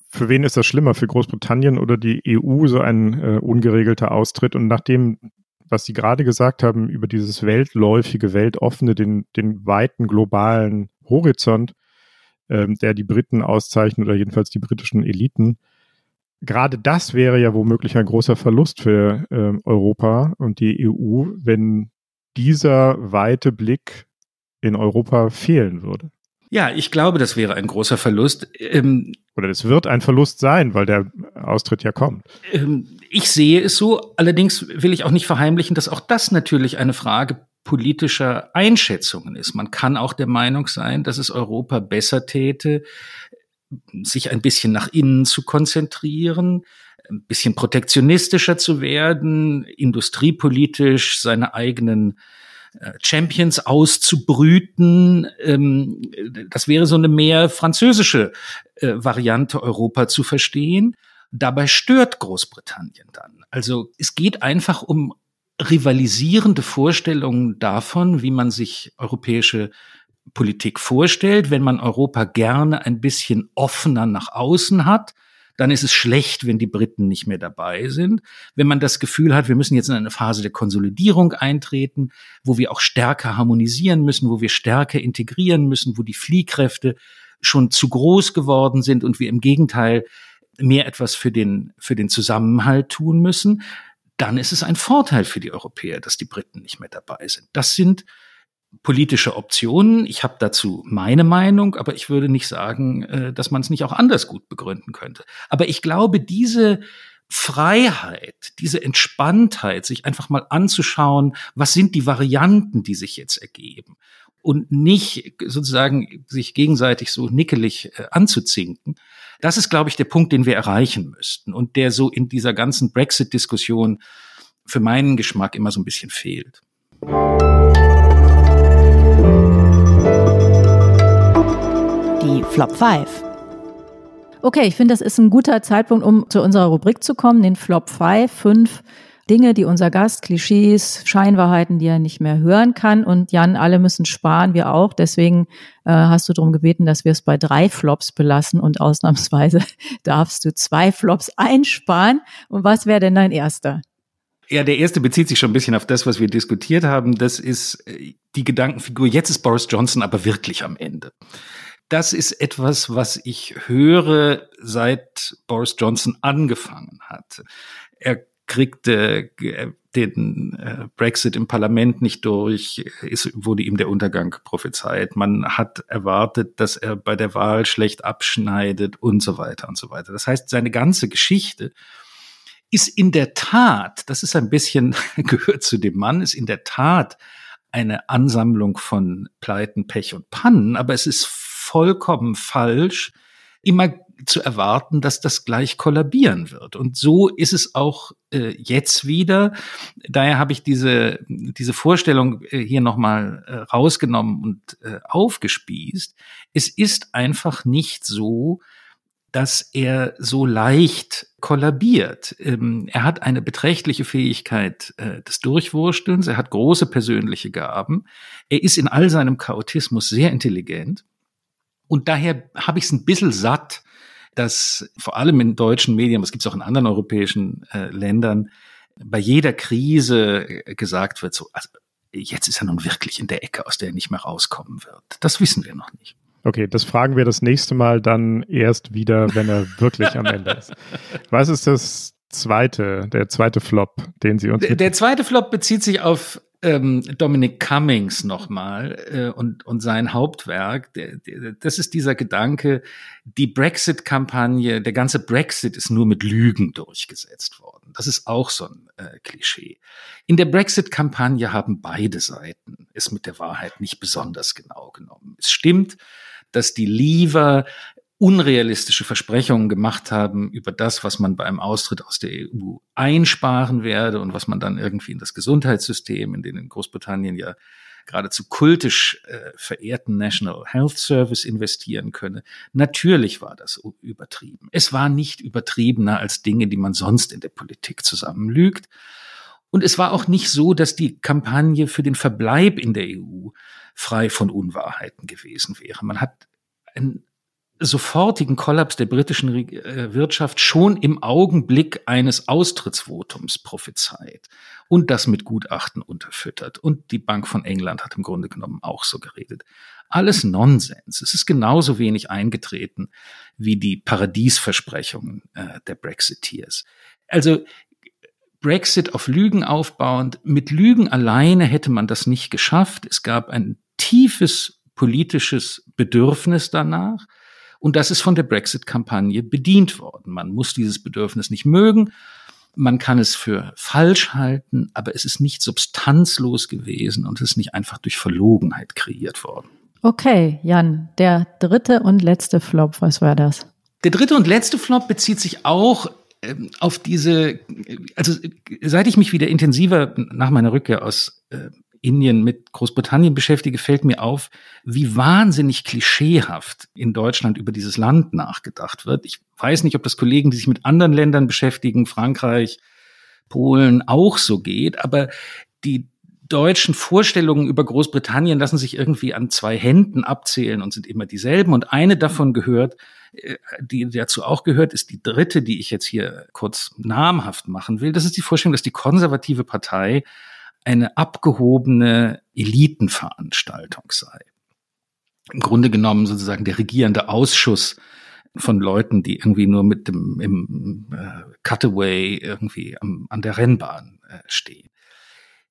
für wen ist das schlimmer, für Großbritannien oder die EU, so ein äh, ungeregelter Austritt? Und nachdem, was Sie gerade gesagt haben, über dieses weltläufige, weltoffene, den, den weiten globalen Horizont, ähm, der die Briten auszeichnet oder jedenfalls die britischen Eliten, gerade das wäre ja womöglich ein großer Verlust für ähm, Europa und die EU, wenn dieser weite Blick in Europa fehlen würde. Ja, ich glaube, das wäre ein großer Verlust. Ähm, Oder es wird ein Verlust sein, weil der Austritt ja kommt. Ähm, ich sehe es so. Allerdings will ich auch nicht verheimlichen, dass auch das natürlich eine Frage politischer Einschätzungen ist. Man kann auch der Meinung sein, dass es Europa besser täte, sich ein bisschen nach innen zu konzentrieren, ein bisschen protektionistischer zu werden, industriepolitisch seine eigenen Champions auszubrüten. Ähm, das wäre so eine mehr französische äh, Variante, Europa zu verstehen. Dabei stört Großbritannien dann. Also es geht einfach um rivalisierende Vorstellungen davon, wie man sich europäische Politik vorstellt. Wenn man Europa gerne ein bisschen offener nach außen hat, dann ist es schlecht, wenn die Briten nicht mehr dabei sind. Wenn man das Gefühl hat, wir müssen jetzt in eine Phase der Konsolidierung eintreten, wo wir auch stärker harmonisieren müssen, wo wir stärker integrieren müssen, wo die Fliehkräfte schon zu groß geworden sind und wir im Gegenteil mehr etwas für den, für den Zusammenhalt tun müssen, dann ist es ein Vorteil für die Europäer, dass die Briten nicht mehr dabei sind. Das sind politische Optionen. Ich habe dazu meine Meinung, aber ich würde nicht sagen, äh, dass man es nicht auch anders gut begründen könnte. Aber ich glaube, diese Freiheit, diese Entspanntheit, sich einfach mal anzuschauen, was sind die Varianten, die sich jetzt ergeben und nicht sozusagen sich gegenseitig so nickelig äh, anzuzinken. Das ist, glaube ich, der Punkt, den wir erreichen müssten und der so in dieser ganzen Brexit-Diskussion für meinen Geschmack immer so ein bisschen fehlt. Die Flop 5. Okay, ich finde, das ist ein guter Zeitpunkt, um zu unserer Rubrik zu kommen, den Flop 5, fünf Dinge, die unser Gast, Klischees, Scheinwahrheiten, die er nicht mehr hören kann. Und Jan, alle müssen sparen, wir auch. Deswegen äh, hast du darum gebeten, dass wir es bei drei Flops belassen und ausnahmsweise darfst du zwei Flops einsparen. Und was wäre denn dein erster? Ja, der erste bezieht sich schon ein bisschen auf das, was wir diskutiert haben. Das ist äh, die Gedankenfigur. Jetzt ist Boris Johnson aber wirklich am Ende das ist etwas, was ich höre, seit Boris Johnson angefangen hat. Er kriegte äh, den äh, Brexit im Parlament nicht durch, ist, wurde ihm der Untergang prophezeit. Man hat erwartet, dass er bei der Wahl schlecht abschneidet und so weiter und so weiter. Das heißt, seine ganze Geschichte ist in der Tat, das ist ein bisschen gehört zu dem Mann, ist in der Tat eine Ansammlung von Pleiten, Pech und Pannen, aber es ist vollkommen falsch, immer zu erwarten, dass das gleich kollabieren wird. Und so ist es auch äh, jetzt wieder. Daher habe ich diese, diese Vorstellung äh, hier nochmal äh, rausgenommen und äh, aufgespießt. Es ist einfach nicht so, dass er so leicht kollabiert. Ähm, er hat eine beträchtliche Fähigkeit äh, des Durchwurstelns, er hat große persönliche Gaben, er ist in all seinem Chaotismus sehr intelligent und daher habe ich es ein bisschen satt, dass vor allem in deutschen Medien, das gibt es auch in anderen europäischen äh, Ländern, bei jeder Krise äh, gesagt wird, so, also jetzt ist er nun wirklich in der Ecke, aus der er nicht mehr rauskommen wird. Das wissen wir noch nicht. Okay, das fragen wir das nächste Mal dann erst wieder, wenn er wirklich am Ende ist. Was ist das zweite, der zweite Flop, den Sie uns. Der, der zweite Flop bezieht sich auf ähm, Dominic Cummings nochmal äh, und, und sein Hauptwerk, der, der, das ist dieser Gedanke, die Brexit-Kampagne, der ganze Brexit ist nur mit Lügen durchgesetzt worden. Das ist auch so ein äh, Klischee. In der Brexit-Kampagne haben beide Seiten es mit der Wahrheit nicht besonders genau genommen. Es stimmt, dass die Leaver unrealistische Versprechungen gemacht haben über das, was man beim Austritt aus der EU einsparen werde und was man dann irgendwie in das Gesundheitssystem, in den in Großbritannien ja geradezu kultisch äh, verehrten National Health Service investieren könne. Natürlich war das übertrieben. Es war nicht übertriebener als Dinge, die man sonst in der Politik zusammenlügt. Und es war auch nicht so, dass die Kampagne für den Verbleib in der EU frei von Unwahrheiten gewesen wäre. Man hat ein sofortigen Kollaps der britischen äh, Wirtschaft schon im Augenblick eines Austrittsvotums prophezeit und das mit Gutachten unterfüttert. Und die Bank von England hat im Grunde genommen auch so geredet. Alles Nonsens. Es ist genauso wenig eingetreten wie die Paradiesversprechungen äh, der Brexiteers. Also Brexit auf Lügen aufbauend. Mit Lügen alleine hätte man das nicht geschafft. Es gab ein tiefes politisches Bedürfnis danach. Und das ist von der Brexit-Kampagne bedient worden. Man muss dieses Bedürfnis nicht mögen. Man kann es für falsch halten, aber es ist nicht substanzlos gewesen und es ist nicht einfach durch Verlogenheit kreiert worden. Okay, Jan, der dritte und letzte Flop, was war das? Der dritte und letzte Flop bezieht sich auch ähm, auf diese, also seit ich mich wieder intensiver nach meiner Rückkehr aus äh, Indien mit Großbritannien beschäftige, fällt mir auf, wie wahnsinnig klischeehaft in Deutschland über dieses Land nachgedacht wird. Ich weiß nicht, ob das Kollegen, die sich mit anderen Ländern beschäftigen, Frankreich, Polen auch so geht, aber die deutschen Vorstellungen über Großbritannien lassen sich irgendwie an zwei Händen abzählen und sind immer dieselben. Und eine davon gehört, äh, die dazu auch gehört, ist die dritte, die ich jetzt hier kurz namhaft machen will. Das ist die Vorstellung, dass die konservative Partei eine abgehobene Elitenveranstaltung sei. Im Grunde genommen sozusagen der regierende Ausschuss von Leuten, die irgendwie nur mit dem im äh, Cutaway irgendwie am, an der Rennbahn äh, stehen.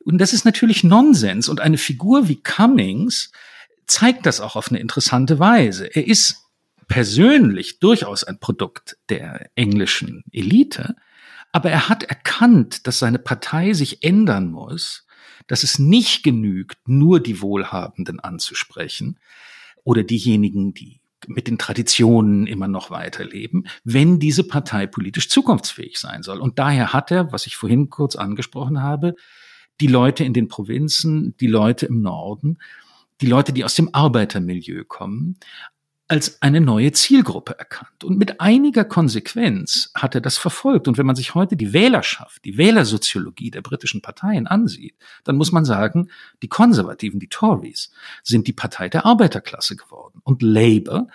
Und das ist natürlich Nonsens. Und eine Figur wie Cummings zeigt das auch auf eine interessante Weise. Er ist persönlich durchaus ein Produkt der englischen Elite, aber er hat erkannt, dass seine Partei sich ändern muss, dass es nicht genügt, nur die Wohlhabenden anzusprechen oder diejenigen, die mit den Traditionen immer noch weiterleben, wenn diese Partei politisch zukunftsfähig sein soll. Und daher hat er, was ich vorhin kurz angesprochen habe, die Leute in den Provinzen, die Leute im Norden, die Leute, die aus dem Arbeitermilieu kommen, als eine neue Zielgruppe erkannt. Und mit einiger Konsequenz hat er das verfolgt. Und wenn man sich heute die Wählerschaft, die Wählersoziologie der britischen Parteien ansieht, dann muss man sagen, die Konservativen, die Tories, sind die Partei der Arbeiterklasse geworden. Und Labour,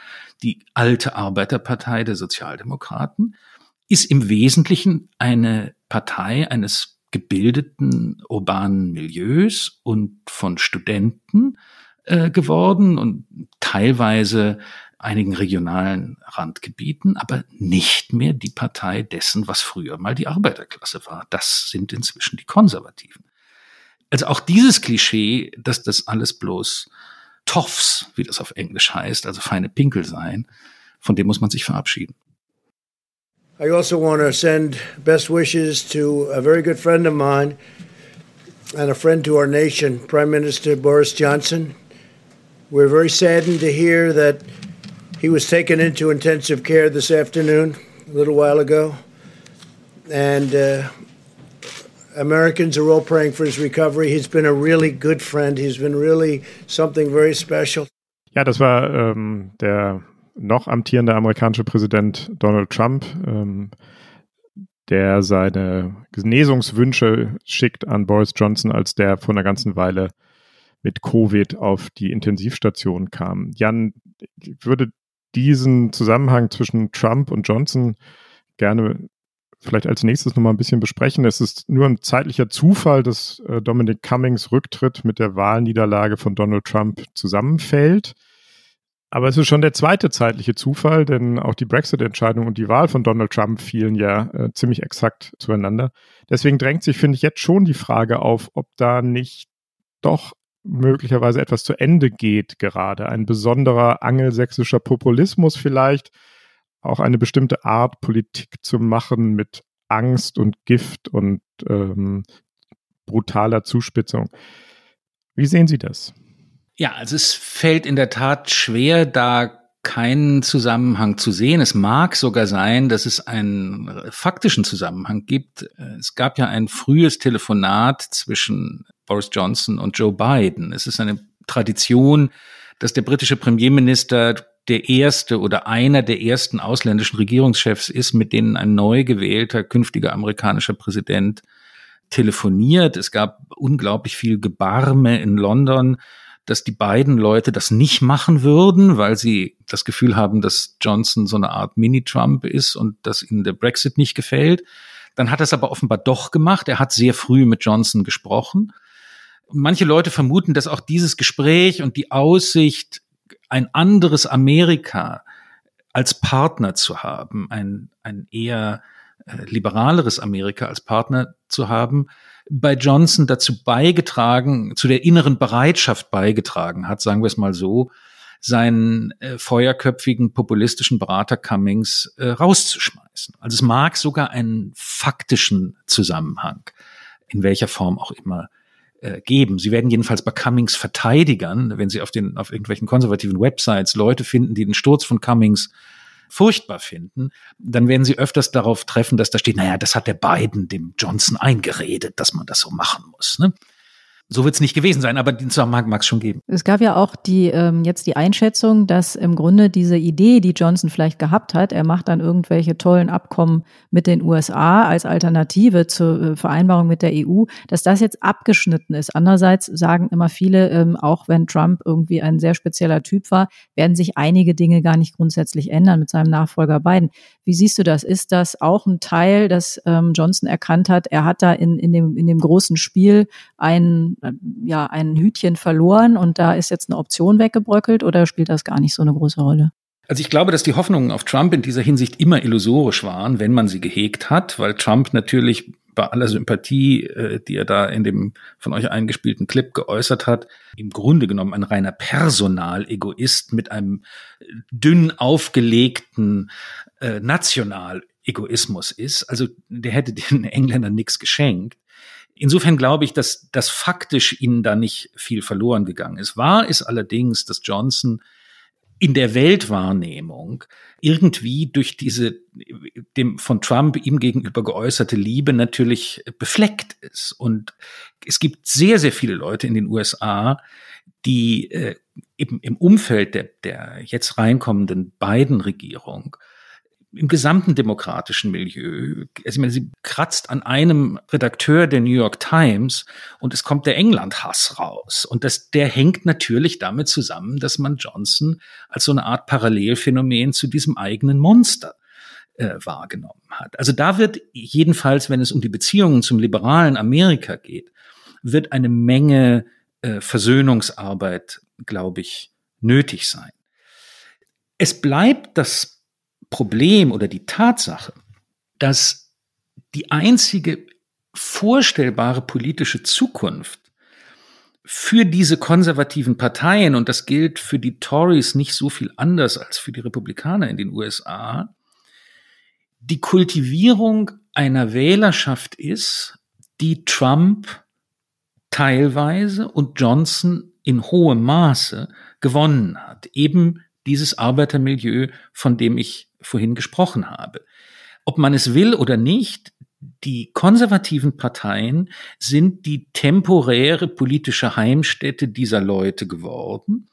die alte Arbeiterpartei der Sozialdemokraten, ist im Wesentlichen eine Partei eines gebildeten urbanen Milieus und von Studenten äh, geworden und teilweise einigen regionalen Randgebieten, aber nicht mehr die Partei dessen, was früher mal die Arbeiterklasse war. Das sind inzwischen die Konservativen. Also auch dieses Klischee, dass das alles bloß Toffs, wie das auf Englisch heißt, also feine Pinkel seien, von dem muss man sich verabschieden. I also want to send best wishes to a very good friend of mine and a friend to our nation, Prime Minister Boris Johnson. We're very saddened to hear that He was taken into intensive care this afternoon, a little while ago. And uh, Americans are all praying for his recovery. He's been a really good friend. He's been really something very special. Ja, das war ähm, der noch amtierende amerikanische Präsident Donald Trump, ähm, der seine Genesungswünsche schickt an Boris Johnson, als der vor einer ganzen Weile mit Covid auf die Intensivstation kam. Jan, ich würde diesen Zusammenhang zwischen Trump und Johnson gerne vielleicht als nächstes nochmal ein bisschen besprechen. Es ist nur ein zeitlicher Zufall, dass äh, Dominic Cummings Rücktritt mit der Wahlniederlage von Donald Trump zusammenfällt. Aber es ist schon der zweite zeitliche Zufall, denn auch die Brexit-Entscheidung und die Wahl von Donald Trump fielen ja äh, ziemlich exakt zueinander. Deswegen drängt sich, finde ich, jetzt schon die Frage auf, ob da nicht doch möglicherweise etwas zu Ende geht gerade. Ein besonderer angelsächsischer Populismus vielleicht, auch eine bestimmte Art Politik zu machen mit Angst und Gift und ähm, brutaler Zuspitzung. Wie sehen Sie das? Ja, also es fällt in der Tat schwer, da keinen Zusammenhang zu sehen. Es mag sogar sein, dass es einen faktischen Zusammenhang gibt. Es gab ja ein frühes Telefonat zwischen Boris Johnson und Joe Biden. Es ist eine Tradition, dass der britische Premierminister der erste oder einer der ersten ausländischen Regierungschefs ist, mit denen ein neu gewählter künftiger amerikanischer Präsident telefoniert. Es gab unglaublich viel Gebarme in London dass die beiden Leute das nicht machen würden, weil sie das Gefühl haben, dass Johnson so eine Art Mini-Trump ist und dass ihnen der Brexit nicht gefällt. Dann hat er es aber offenbar doch gemacht. Er hat sehr früh mit Johnson gesprochen. Manche Leute vermuten, dass auch dieses Gespräch und die Aussicht, ein anderes Amerika als Partner zu haben, ein, ein eher äh, liberaleres Amerika als Partner zu haben, bei Johnson dazu beigetragen, zu der inneren Bereitschaft beigetragen hat, sagen wir es mal so, seinen äh, feuerköpfigen populistischen Berater Cummings äh, rauszuschmeißen. Also es mag sogar einen faktischen Zusammenhang, in welcher Form auch immer, äh, geben. Sie werden jedenfalls bei Cummings Verteidigern, wenn Sie auf den auf irgendwelchen konservativen Websites Leute finden, die den Sturz von Cummings furchtbar finden, dann werden sie öfters darauf treffen, dass da steht, naja, das hat der Biden dem Johnson eingeredet, dass man das so machen muss. Ne? So wird es nicht gewesen sein, aber den Zusammenhang mag es schon geben. Es gab ja auch die ähm, jetzt die Einschätzung, dass im Grunde diese Idee, die Johnson vielleicht gehabt hat, er macht dann irgendwelche tollen Abkommen mit den USA als Alternative zur äh, Vereinbarung mit der EU, dass das jetzt abgeschnitten ist. Andererseits sagen immer viele, ähm, auch wenn Trump irgendwie ein sehr spezieller Typ war, werden sich einige Dinge gar nicht grundsätzlich ändern mit seinem Nachfolger Biden. Wie siehst du das? Ist das auch ein Teil, dass ähm, Johnson erkannt hat, er hat da in, in, dem, in dem großen Spiel ein, ja, ein Hütchen verloren und da ist jetzt eine Option weggebröckelt oder spielt das gar nicht so eine große Rolle? Also ich glaube, dass die Hoffnungen auf Trump in dieser Hinsicht immer illusorisch waren, wenn man sie gehegt hat, weil Trump natürlich bei aller Sympathie, äh, die er da in dem von euch eingespielten Clip geäußert hat, im Grunde genommen ein reiner Personalegoist mit einem dünn aufgelegten äh, Nationalegoismus ist. Also der hätte den Engländern nichts geschenkt. Insofern glaube ich, dass das faktisch ihnen da nicht viel verloren gegangen ist. Wahr ist allerdings, dass Johnson in der Weltwahrnehmung irgendwie durch diese dem von Trump ihm gegenüber geäußerte Liebe natürlich befleckt ist. Und es gibt sehr, sehr viele Leute in den USA, die äh, eben im Umfeld der, der jetzt reinkommenden beiden Regierung im gesamten demokratischen Milieu. Also ich meine, sie kratzt an einem Redakteur der New York Times und es kommt der England-Hass raus. Und das, der hängt natürlich damit zusammen, dass man Johnson als so eine Art Parallelphänomen zu diesem eigenen Monster äh, wahrgenommen hat. Also da wird jedenfalls, wenn es um die Beziehungen zum liberalen Amerika geht, wird eine Menge äh, Versöhnungsarbeit, glaube ich, nötig sein. Es bleibt das Problem oder die Tatsache, dass die einzige vorstellbare politische Zukunft für diese konservativen Parteien, und das gilt für die Tories nicht so viel anders als für die Republikaner in den USA, die Kultivierung einer Wählerschaft ist, die Trump teilweise und Johnson in hohem Maße gewonnen hat. Eben dieses Arbeitermilieu, von dem ich vorhin gesprochen habe. Ob man es will oder nicht, die konservativen Parteien sind die temporäre politische Heimstätte dieser Leute geworden.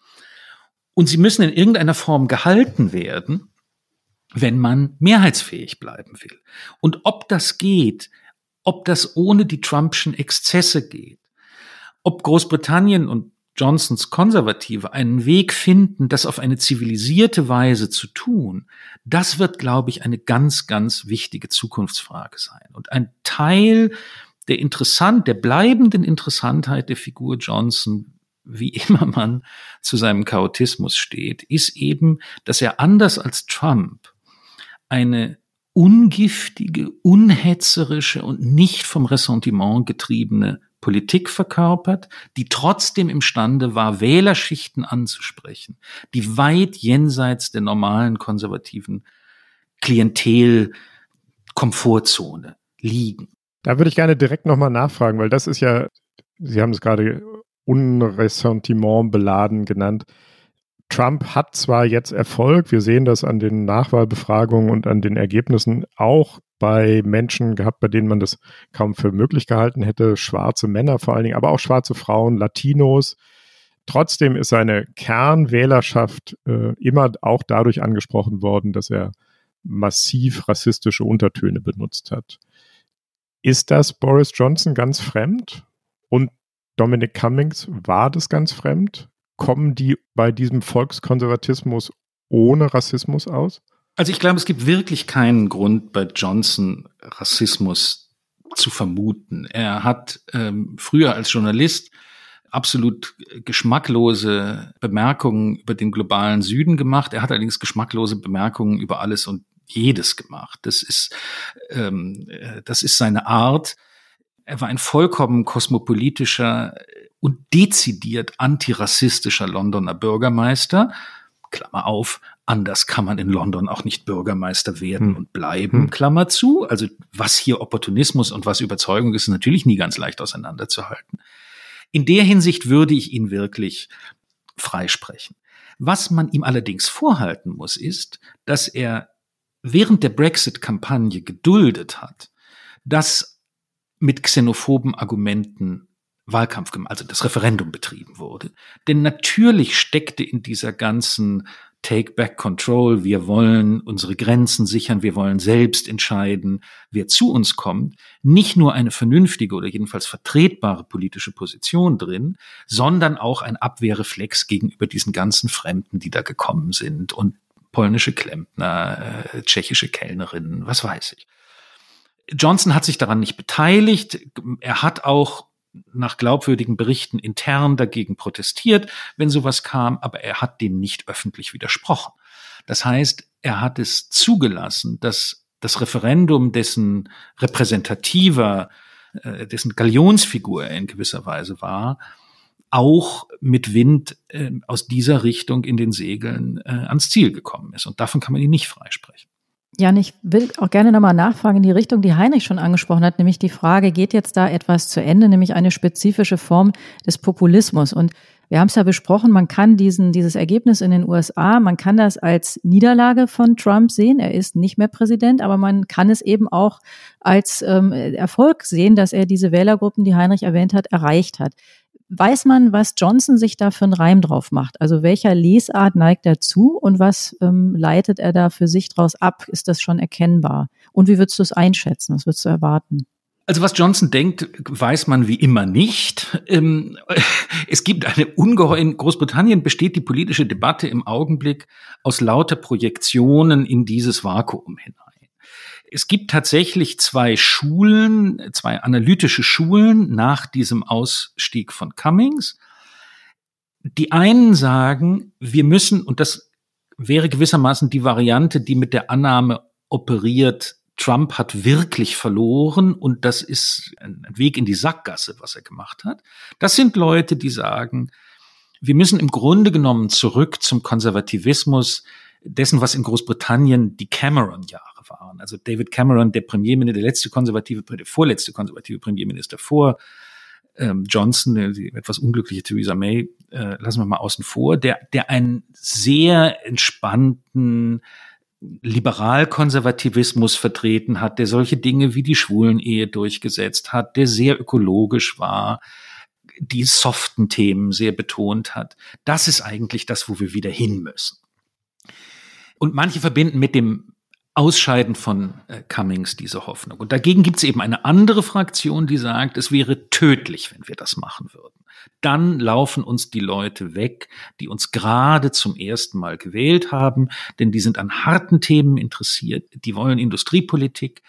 Und sie müssen in irgendeiner Form gehalten werden, wenn man mehrheitsfähig bleiben will. Und ob das geht, ob das ohne die Trumpschen Exzesse geht, ob Großbritannien und Johnsons Konservative einen Weg finden, das auf eine zivilisierte Weise zu tun, das wird, glaube ich, eine ganz, ganz wichtige Zukunftsfrage sein. Und ein Teil der interessant, der bleibenden Interessantheit der Figur Johnson, wie immer man zu seinem Chaotismus steht, ist eben, dass er anders als Trump eine ungiftige, unhetzerische und nicht vom Ressentiment getriebene Politik verkörpert, die trotzdem imstande war, Wählerschichten anzusprechen, die weit jenseits der normalen konservativen Klientel-Komfortzone liegen. Da würde ich gerne direkt nochmal nachfragen, weil das ist ja, Sie haben es gerade Unressentiment beladen genannt. Trump hat zwar jetzt Erfolg, wir sehen das an den Nachwahlbefragungen und an den Ergebnissen auch bei Menschen gehabt, bei denen man das kaum für möglich gehalten hätte, schwarze Männer vor allen Dingen, aber auch schwarze Frauen, Latinos. Trotzdem ist seine Kernwählerschaft äh, immer auch dadurch angesprochen worden, dass er massiv rassistische Untertöne benutzt hat. Ist das Boris Johnson ganz fremd? Und Dominic Cummings war das ganz fremd? Kommen die bei diesem Volkskonservatismus ohne Rassismus aus? Also ich glaube, es gibt wirklich keinen Grund bei Johnson Rassismus zu vermuten. Er hat ähm, früher als Journalist absolut geschmacklose Bemerkungen über den globalen Süden gemacht. Er hat allerdings geschmacklose Bemerkungen über alles und jedes gemacht. Das ist, ähm, äh, das ist seine Art. Er war ein vollkommen kosmopolitischer und dezidiert antirassistischer Londoner Bürgermeister. Klammer auf, anders kann man in London auch nicht Bürgermeister werden hm. und bleiben, hm. Klammer zu. Also was hier Opportunismus und was Überzeugung ist, ist natürlich nie ganz leicht auseinanderzuhalten. In der Hinsicht würde ich ihn wirklich freisprechen. Was man ihm allerdings vorhalten muss, ist, dass er während der Brexit-Kampagne geduldet hat, dass mit xenophoben Argumenten Wahlkampf, also das Referendum betrieben wurde. Denn natürlich steckte in dieser ganzen Take Back Control, wir wollen unsere Grenzen sichern, wir wollen selbst entscheiden, wer zu uns kommt, nicht nur eine vernünftige oder jedenfalls vertretbare politische Position drin, sondern auch ein Abwehrreflex gegenüber diesen ganzen Fremden, die da gekommen sind und polnische Klempner, äh, tschechische Kellnerinnen, was weiß ich. Johnson hat sich daran nicht beteiligt. Er hat auch nach glaubwürdigen Berichten intern dagegen protestiert, wenn sowas kam, aber er hat dem nicht öffentlich widersprochen. Das heißt, er hat es zugelassen, dass das Referendum, dessen repräsentativer, äh, dessen Galionsfigur er in gewisser Weise war, auch mit Wind äh, aus dieser Richtung in den Segeln äh, ans Ziel gekommen ist. Und davon kann man ihn nicht freisprechen. Jan, ich will auch gerne nochmal nachfragen in die Richtung, die Heinrich schon angesprochen hat, nämlich die Frage, geht jetzt da etwas zu Ende, nämlich eine spezifische Form des Populismus? Und wir haben es ja besprochen, man kann diesen, dieses Ergebnis in den USA, man kann das als Niederlage von Trump sehen. Er ist nicht mehr Präsident, aber man kann es eben auch als ähm, Erfolg sehen, dass er diese Wählergruppen, die Heinrich erwähnt hat, erreicht hat. Weiß man, was Johnson sich da für einen Reim drauf macht? Also welcher Lesart neigt er zu und was ähm, leitet er da für sich draus ab? Ist das schon erkennbar? Und wie würdest du es einschätzen? Was würdest du erwarten? Also was Johnson denkt, weiß man wie immer nicht. Ähm, es gibt eine ungeheuer, in Großbritannien besteht die politische Debatte im Augenblick aus lauter Projektionen in dieses Vakuum hinein. Es gibt tatsächlich zwei Schulen, zwei analytische Schulen nach diesem Ausstieg von Cummings. Die einen sagen, wir müssen, und das wäre gewissermaßen die Variante, die mit der Annahme operiert, Trump hat wirklich verloren und das ist ein Weg in die Sackgasse, was er gemacht hat. Das sind Leute, die sagen, wir müssen im Grunde genommen zurück zum Konservativismus dessen, was in Großbritannien die Cameron-Jahre waren. Also David Cameron, der Premierminister, der letzte konservative, der vorletzte konservative Premierminister vor ähm, Johnson, die etwas unglückliche Theresa May, äh, lassen wir mal außen vor, der, der einen sehr entspannten Liberalkonservativismus vertreten hat, der solche Dinge wie die Schwulenehe durchgesetzt hat, der sehr ökologisch war, die soften Themen sehr betont hat. Das ist eigentlich das, wo wir wieder hin müssen. Und manche verbinden mit dem Ausscheiden von äh, Cummings diese Hoffnung. Und dagegen gibt es eben eine andere Fraktion, die sagt, es wäre tödlich, wenn wir das machen würden. Dann laufen uns die Leute weg, die uns gerade zum ersten Mal gewählt haben, denn die sind an harten Themen interessiert, die wollen Industriepolitik,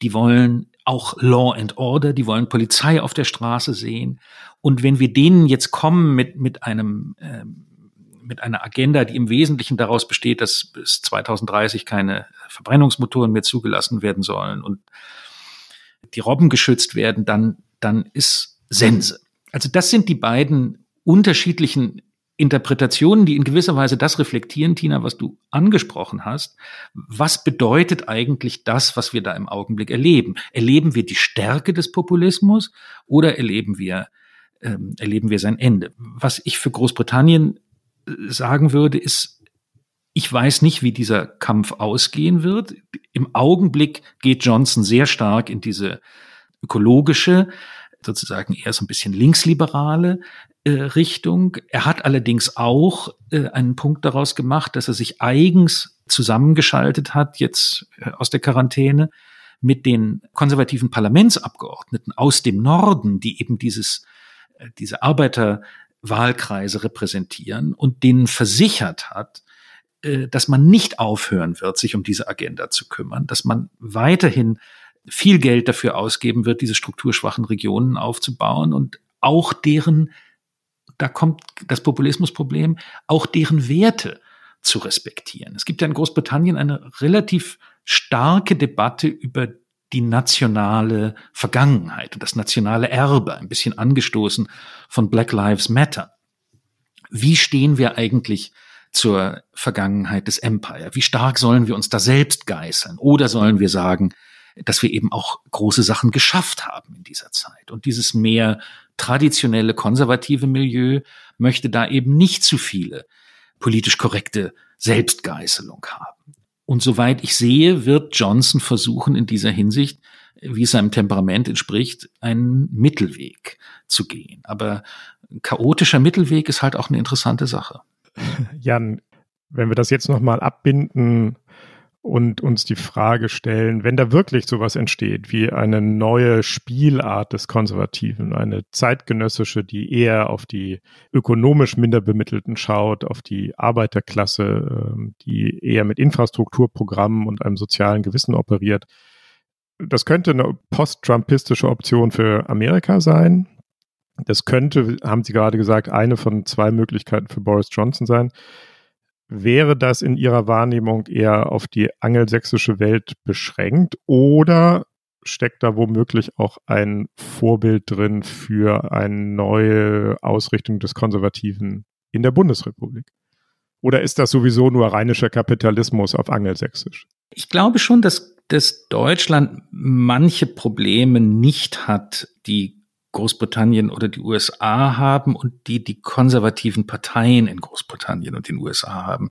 die wollen auch Law and Order, die wollen Polizei auf der Straße sehen. Und wenn wir denen jetzt kommen mit, mit einem ähm, mit einer Agenda, die im Wesentlichen daraus besteht, dass bis 2030 keine Verbrennungsmotoren mehr zugelassen werden sollen und die Robben geschützt werden, dann, dann ist Sense. Also das sind die beiden unterschiedlichen Interpretationen, die in gewisser Weise das reflektieren, Tina, was du angesprochen hast. Was bedeutet eigentlich das, was wir da im Augenblick erleben? Erleben wir die Stärke des Populismus oder erleben wir, ähm, erleben wir sein Ende? Was ich für Großbritannien sagen würde, ist, ich weiß nicht, wie dieser Kampf ausgehen wird. Im Augenblick geht Johnson sehr stark in diese ökologische, sozusagen eher so ein bisschen linksliberale äh, Richtung. Er hat allerdings auch äh, einen Punkt daraus gemacht, dass er sich eigens zusammengeschaltet hat, jetzt äh, aus der Quarantäne, mit den konservativen Parlamentsabgeordneten aus dem Norden, die eben dieses, äh, diese Arbeiter Wahlkreise repräsentieren und denen versichert hat, äh, dass man nicht aufhören wird, sich um diese Agenda zu kümmern, dass man weiterhin viel Geld dafür ausgeben wird, diese strukturschwachen Regionen aufzubauen und auch deren, da kommt das Populismusproblem, auch deren Werte zu respektieren. Es gibt ja in Großbritannien eine relativ starke Debatte über die nationale Vergangenheit und das nationale Erbe, ein bisschen angestoßen von Black Lives Matter. Wie stehen wir eigentlich zur Vergangenheit des Empire? Wie stark sollen wir uns da selbst geißeln? Oder sollen wir sagen, dass wir eben auch große Sachen geschafft haben in dieser Zeit? Und dieses mehr traditionelle konservative Milieu möchte da eben nicht zu viele politisch korrekte Selbstgeißelung haben. Und soweit ich sehe, wird Johnson versuchen, in dieser Hinsicht, wie es seinem Temperament entspricht, einen Mittelweg zu gehen. Aber chaotischer Mittelweg ist halt auch eine interessante Sache. Jan, wenn wir das jetzt nochmal abbinden und uns die Frage stellen, wenn da wirklich sowas entsteht wie eine neue Spielart des Konservativen, eine zeitgenössische, die eher auf die ökonomisch minder bemittelten schaut, auf die Arbeiterklasse, ähm, die eher mit Infrastrukturprogrammen und einem sozialen Gewissen operiert. Das könnte eine post-trumpistische Option für Amerika sein. Das könnte, haben Sie gerade gesagt, eine von zwei Möglichkeiten für Boris Johnson sein. Wäre das in Ihrer Wahrnehmung eher auf die angelsächsische Welt beschränkt oder steckt da womöglich auch ein Vorbild drin für eine neue Ausrichtung des Konservativen in der Bundesrepublik? Oder ist das sowieso nur rheinischer Kapitalismus auf Angelsächsisch? Ich glaube schon, dass, dass Deutschland manche Probleme nicht hat, die Großbritannien oder die USA haben und die die konservativen Parteien in Großbritannien und den USA haben.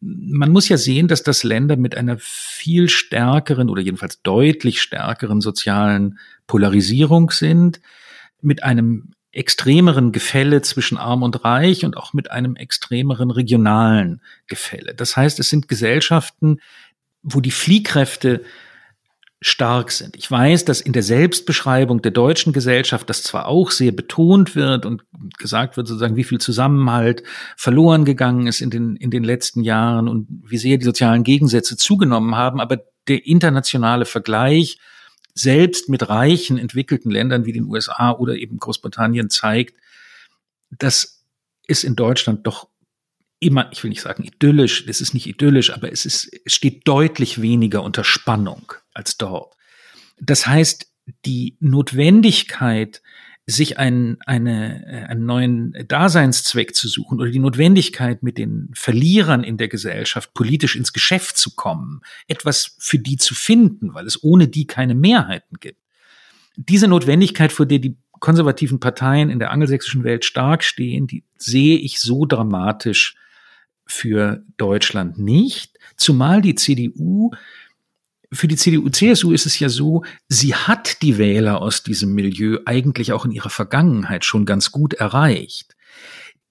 Man muss ja sehen, dass das Länder mit einer viel stärkeren oder jedenfalls deutlich stärkeren sozialen Polarisierung sind, mit einem extremeren Gefälle zwischen arm und reich und auch mit einem extremeren regionalen Gefälle. Das heißt, es sind Gesellschaften, wo die Fliehkräfte stark sind. Ich weiß, dass in der Selbstbeschreibung der deutschen Gesellschaft das zwar auch sehr betont wird und gesagt wird sozusagen, wie viel Zusammenhalt verloren gegangen ist in den, in den letzten Jahren und wie sehr die sozialen Gegensätze zugenommen haben, aber der internationale Vergleich selbst mit reichen, entwickelten Ländern wie den USA oder eben Großbritannien zeigt, dass es in Deutschland doch immer, ich will nicht sagen idyllisch, es ist nicht idyllisch, aber es ist, es steht deutlich weniger unter Spannung als dort. Das heißt, die Notwendigkeit, sich einen, eine, einen neuen Daseinszweck zu suchen oder die Notwendigkeit, mit den Verlierern in der Gesellschaft politisch ins Geschäft zu kommen, etwas für die zu finden, weil es ohne die keine Mehrheiten gibt. Diese Notwendigkeit, vor der die konservativen Parteien in der angelsächsischen Welt stark stehen, die sehe ich so dramatisch für Deutschland nicht, zumal die CDU für die CDU-CSU ist es ja so, sie hat die Wähler aus diesem Milieu eigentlich auch in ihrer Vergangenheit schon ganz gut erreicht.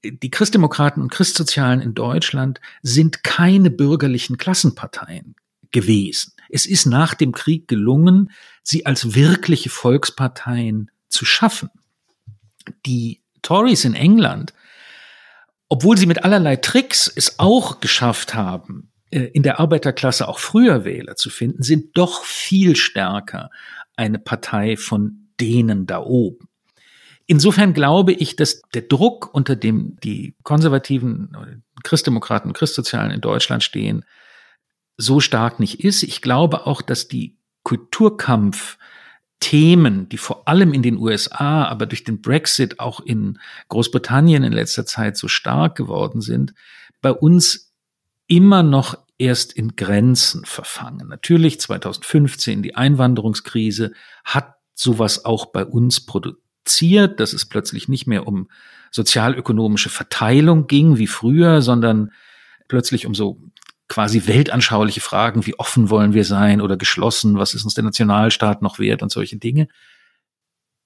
Die Christdemokraten und Christsozialen in Deutschland sind keine bürgerlichen Klassenparteien gewesen. Es ist nach dem Krieg gelungen, sie als wirkliche Volksparteien zu schaffen. Die Tories in England obwohl sie mit allerlei Tricks es auch geschafft haben, äh, in der Arbeiterklasse auch früher Wähler zu finden, sind doch viel stärker eine Partei von denen da oben. Insofern glaube ich, dass der Druck, unter dem die konservativen Christdemokraten und Christsozialen in Deutschland stehen, so stark nicht ist. Ich glaube auch, dass die Kulturkampf Themen, die vor allem in den USA, aber durch den Brexit auch in Großbritannien in letzter Zeit so stark geworden sind, bei uns immer noch erst in Grenzen verfangen. Natürlich 2015 die Einwanderungskrise hat sowas auch bei uns produziert, dass es plötzlich nicht mehr um sozialökonomische Verteilung ging wie früher, sondern plötzlich um so quasi weltanschauliche Fragen, wie offen wollen wir sein oder geschlossen, was ist uns der Nationalstaat noch wert und solche Dinge.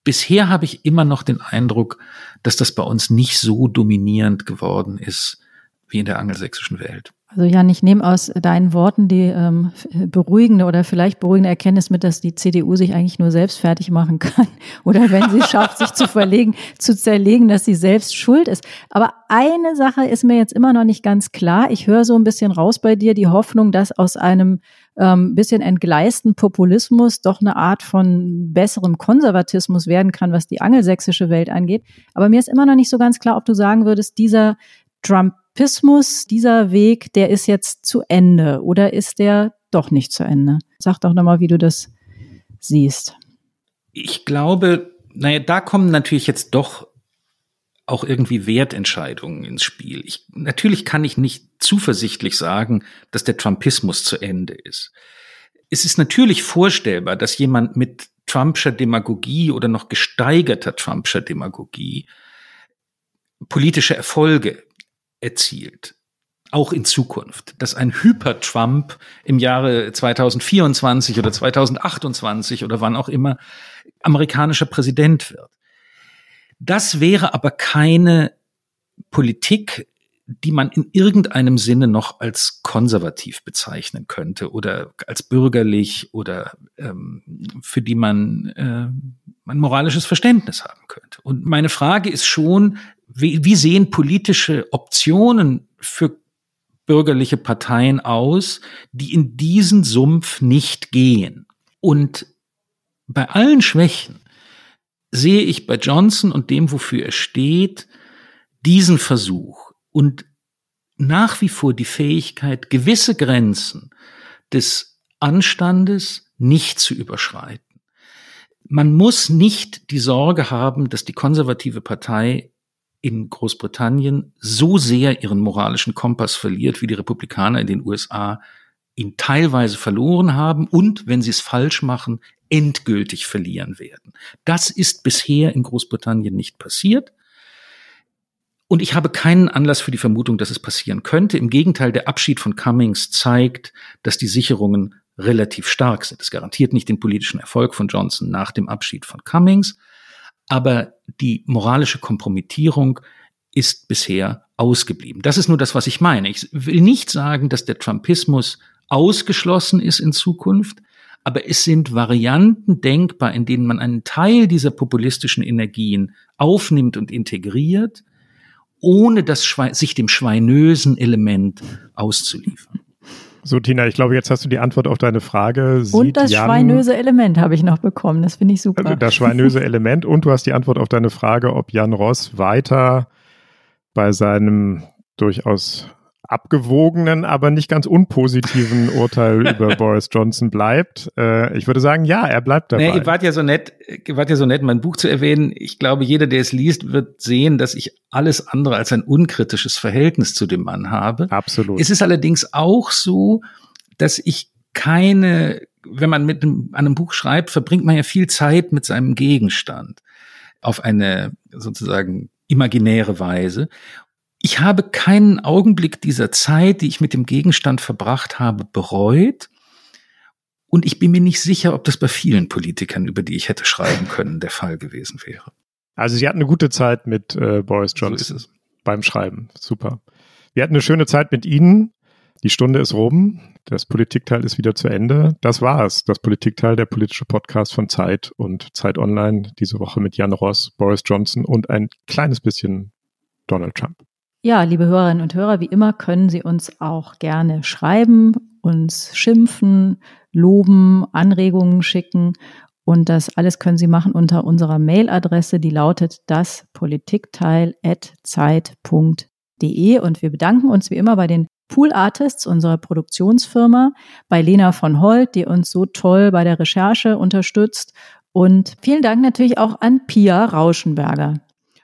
Bisher habe ich immer noch den Eindruck, dass das bei uns nicht so dominierend geworden ist wie in der angelsächsischen Welt. Also Jan, ich nehme aus deinen Worten die ähm, beruhigende oder vielleicht beruhigende Erkenntnis mit, dass die CDU sich eigentlich nur selbst fertig machen kann oder wenn sie schafft, sich zu verlegen, zu zerlegen, dass sie selbst schuld ist. Aber eine Sache ist mir jetzt immer noch nicht ganz klar. Ich höre so ein bisschen raus bei dir die Hoffnung, dass aus einem ähm, bisschen entgleisten Populismus doch eine Art von besserem Konservatismus werden kann, was die angelsächsische Welt angeht. Aber mir ist immer noch nicht so ganz klar, ob du sagen würdest, dieser Trump Trumpismus, dieser Weg, der ist jetzt zu Ende oder ist der doch nicht zu Ende? Sag doch nochmal, wie du das siehst. Ich glaube, naja, da kommen natürlich jetzt doch auch irgendwie Wertentscheidungen ins Spiel. Ich, natürlich kann ich nicht zuversichtlich sagen, dass der Trumpismus zu Ende ist. Es ist natürlich vorstellbar, dass jemand mit Trumpscher Demagogie oder noch gesteigerter Trumpscher Demagogie politische Erfolge erzielt. Auch in Zukunft, dass ein Hyper-Trump im Jahre 2024 oder 2028 oder wann auch immer amerikanischer Präsident wird. Das wäre aber keine Politik, die man in irgendeinem Sinne noch als konservativ bezeichnen könnte oder als bürgerlich oder ähm, für die man äh, ein moralisches Verständnis haben könnte. Und meine Frage ist schon, wie, wie sehen politische Optionen für bürgerliche Parteien aus, die in diesen Sumpf nicht gehen? Und bei allen Schwächen sehe ich bei Johnson und dem, wofür er steht, diesen Versuch und nach wie vor die Fähigkeit, gewisse Grenzen des Anstandes nicht zu überschreiten. Man muss nicht die Sorge haben, dass die konservative Partei in Großbritannien so sehr ihren moralischen Kompass verliert, wie die Republikaner in den USA ihn teilweise verloren haben und, wenn sie es falsch machen, endgültig verlieren werden. Das ist bisher in Großbritannien nicht passiert. Und ich habe keinen Anlass für die Vermutung, dass es passieren könnte. Im Gegenteil, der Abschied von Cummings zeigt, dass die Sicherungen relativ stark sind. Es garantiert nicht den politischen Erfolg von Johnson nach dem Abschied von Cummings, aber die moralische Kompromittierung ist bisher ausgeblieben. Das ist nur das, was ich meine. Ich will nicht sagen, dass der Trumpismus ausgeschlossen ist in Zukunft, aber es sind Varianten denkbar, in denen man einen Teil dieser populistischen Energien aufnimmt und integriert, ohne das sich dem schweinösen Element auszuliefern. So, Tina, ich glaube, jetzt hast du die Antwort auf deine Frage. Sieht und das Jan, schweinöse Element habe ich noch bekommen. Das finde ich super. Also das schweinöse Element und du hast die Antwort auf deine Frage, ob Jan Ross weiter bei seinem durchaus abgewogenen, aber nicht ganz unpositiven Urteil über Boris Johnson bleibt. Äh, ich würde sagen, ja, er bleibt dabei. Nee, ihr wart ja so nett, ihr wart ja so nett, mein Buch zu erwähnen. Ich glaube, jeder, der es liest, wird sehen, dass ich alles andere als ein unkritisches Verhältnis zu dem Mann habe. Absolut. Es ist allerdings auch so, dass ich keine, wenn man mit einem, an einem Buch schreibt, verbringt man ja viel Zeit mit seinem Gegenstand auf eine sozusagen imaginäre Weise ich habe keinen Augenblick dieser Zeit, die ich mit dem Gegenstand verbracht habe, bereut. Und ich bin mir nicht sicher, ob das bei vielen Politikern, über die ich hätte schreiben können, der Fall gewesen wäre. Also Sie hatten eine gute Zeit mit äh, Boris Johnson so beim Schreiben. Super. Wir hatten eine schöne Zeit mit Ihnen. Die Stunde ist rum. Das Politikteil ist wieder zu Ende. Das war's. Das Politikteil, der politische Podcast von Zeit und Zeit Online. Diese Woche mit Jan Ross, Boris Johnson und ein kleines bisschen Donald Trump. Ja, liebe Hörerinnen und Hörer, wie immer können Sie uns auch gerne schreiben, uns schimpfen, loben, Anregungen schicken. Und das alles können Sie machen unter unserer Mailadresse, die lautet daspolitikteil.zeit.de. Und wir bedanken uns wie immer bei den Pool Artists unserer Produktionsfirma, bei Lena von Holt, die uns so toll bei der Recherche unterstützt. Und vielen Dank natürlich auch an Pia Rauschenberger.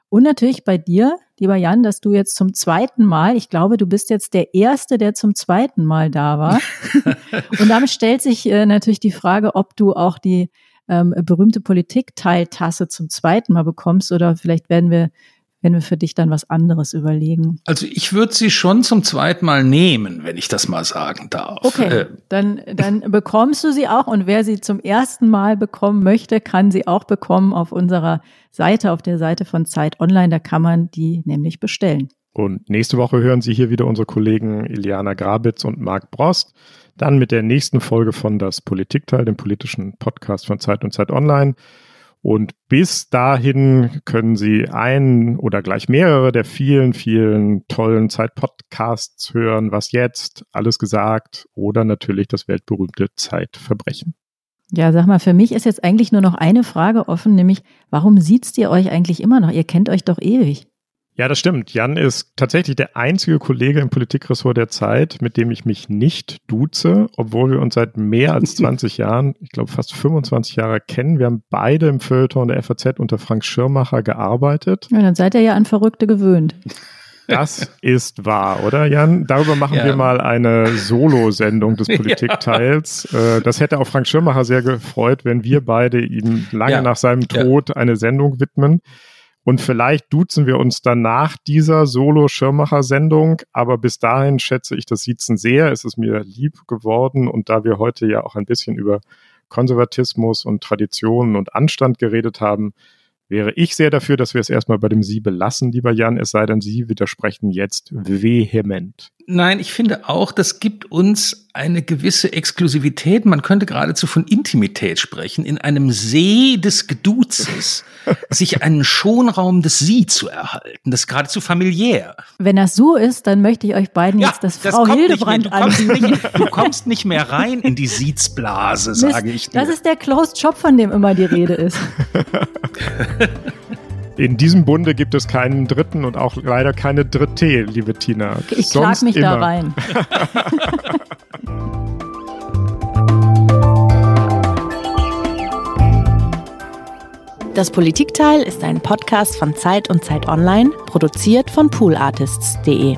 Und natürlich bei dir, lieber Jan, dass du jetzt zum zweiten Mal, ich glaube, du bist jetzt der Erste, der zum zweiten Mal da war. und damit stellt sich äh, natürlich die Frage, ob du auch die ähm, berühmte Politikteiltasse zum zweiten Mal bekommst oder vielleicht werden wir wenn wir für dich dann was anderes überlegen. Also ich würde sie schon zum zweiten Mal nehmen, wenn ich das mal sagen darf. Okay, äh. dann, dann bekommst du sie auch und wer sie zum ersten Mal bekommen möchte, kann sie auch bekommen auf unserer Seite, auf der Seite von Zeit Online. Da kann man die nämlich bestellen. Und nächste Woche hören Sie hier wieder unsere Kollegen Iliana Grabitz und Marc Brost. Dann mit der nächsten Folge von Das Politikteil, dem politischen Podcast von Zeit und Zeit Online. Und bis dahin können Sie einen oder gleich mehrere der vielen, vielen tollen Zeit-Podcasts hören. Was jetzt? Alles gesagt. Oder natürlich das weltberühmte Zeitverbrechen. Ja, sag mal, für mich ist jetzt eigentlich nur noch eine Frage offen, nämlich, warum sieht's ihr euch eigentlich immer noch? Ihr kennt euch doch ewig. Ja, das stimmt. Jan ist tatsächlich der einzige Kollege im Politikressort der Zeit, mit dem ich mich nicht duze, obwohl wir uns seit mehr als 20 Jahren, ich glaube fast 25 Jahre kennen. Wir haben beide im Feuilleton der FAZ unter Frank Schirmacher gearbeitet. Ja, dann seid ihr ja an Verrückte gewöhnt. Das ist wahr, oder Jan? Darüber machen ja. wir mal eine Solo-Sendung des Politikteils. Ja. Äh, das hätte auch Frank Schirmacher sehr gefreut, wenn wir beide ihm lange ja. nach seinem Tod eine Sendung widmen. Und vielleicht duzen wir uns dann nach dieser Solo-Schirmacher-Sendung. Aber bis dahin schätze ich das Siezen sehr. Es ist mir lieb geworden. Und da wir heute ja auch ein bisschen über Konservatismus und Traditionen und Anstand geredet haben, wäre ich sehr dafür, dass wir es erstmal bei dem Sie belassen, lieber Jan, es sei denn, Sie widersprechen jetzt vehement. Nein, ich finde auch, das gibt uns eine gewisse Exklusivität. Man könnte geradezu von Intimität sprechen, in einem See des Geduzes sich einen Schonraum des Sie zu erhalten. Das ist geradezu familiär. Wenn das so ist, dann möchte ich euch beiden ja, jetzt das, das Frau Hildebrand anbieten. Du, du kommst nicht mehr rein in die Siezblase, sage ich dir. Das ist der Closed Shop, von dem immer die Rede ist. In diesem Bunde gibt es keinen Dritten und auch leider keine Dritte, liebe Tina. Ich klag mich immer. da rein. Das Politikteil ist ein Podcast von Zeit und Zeit Online, produziert von poolartists.de.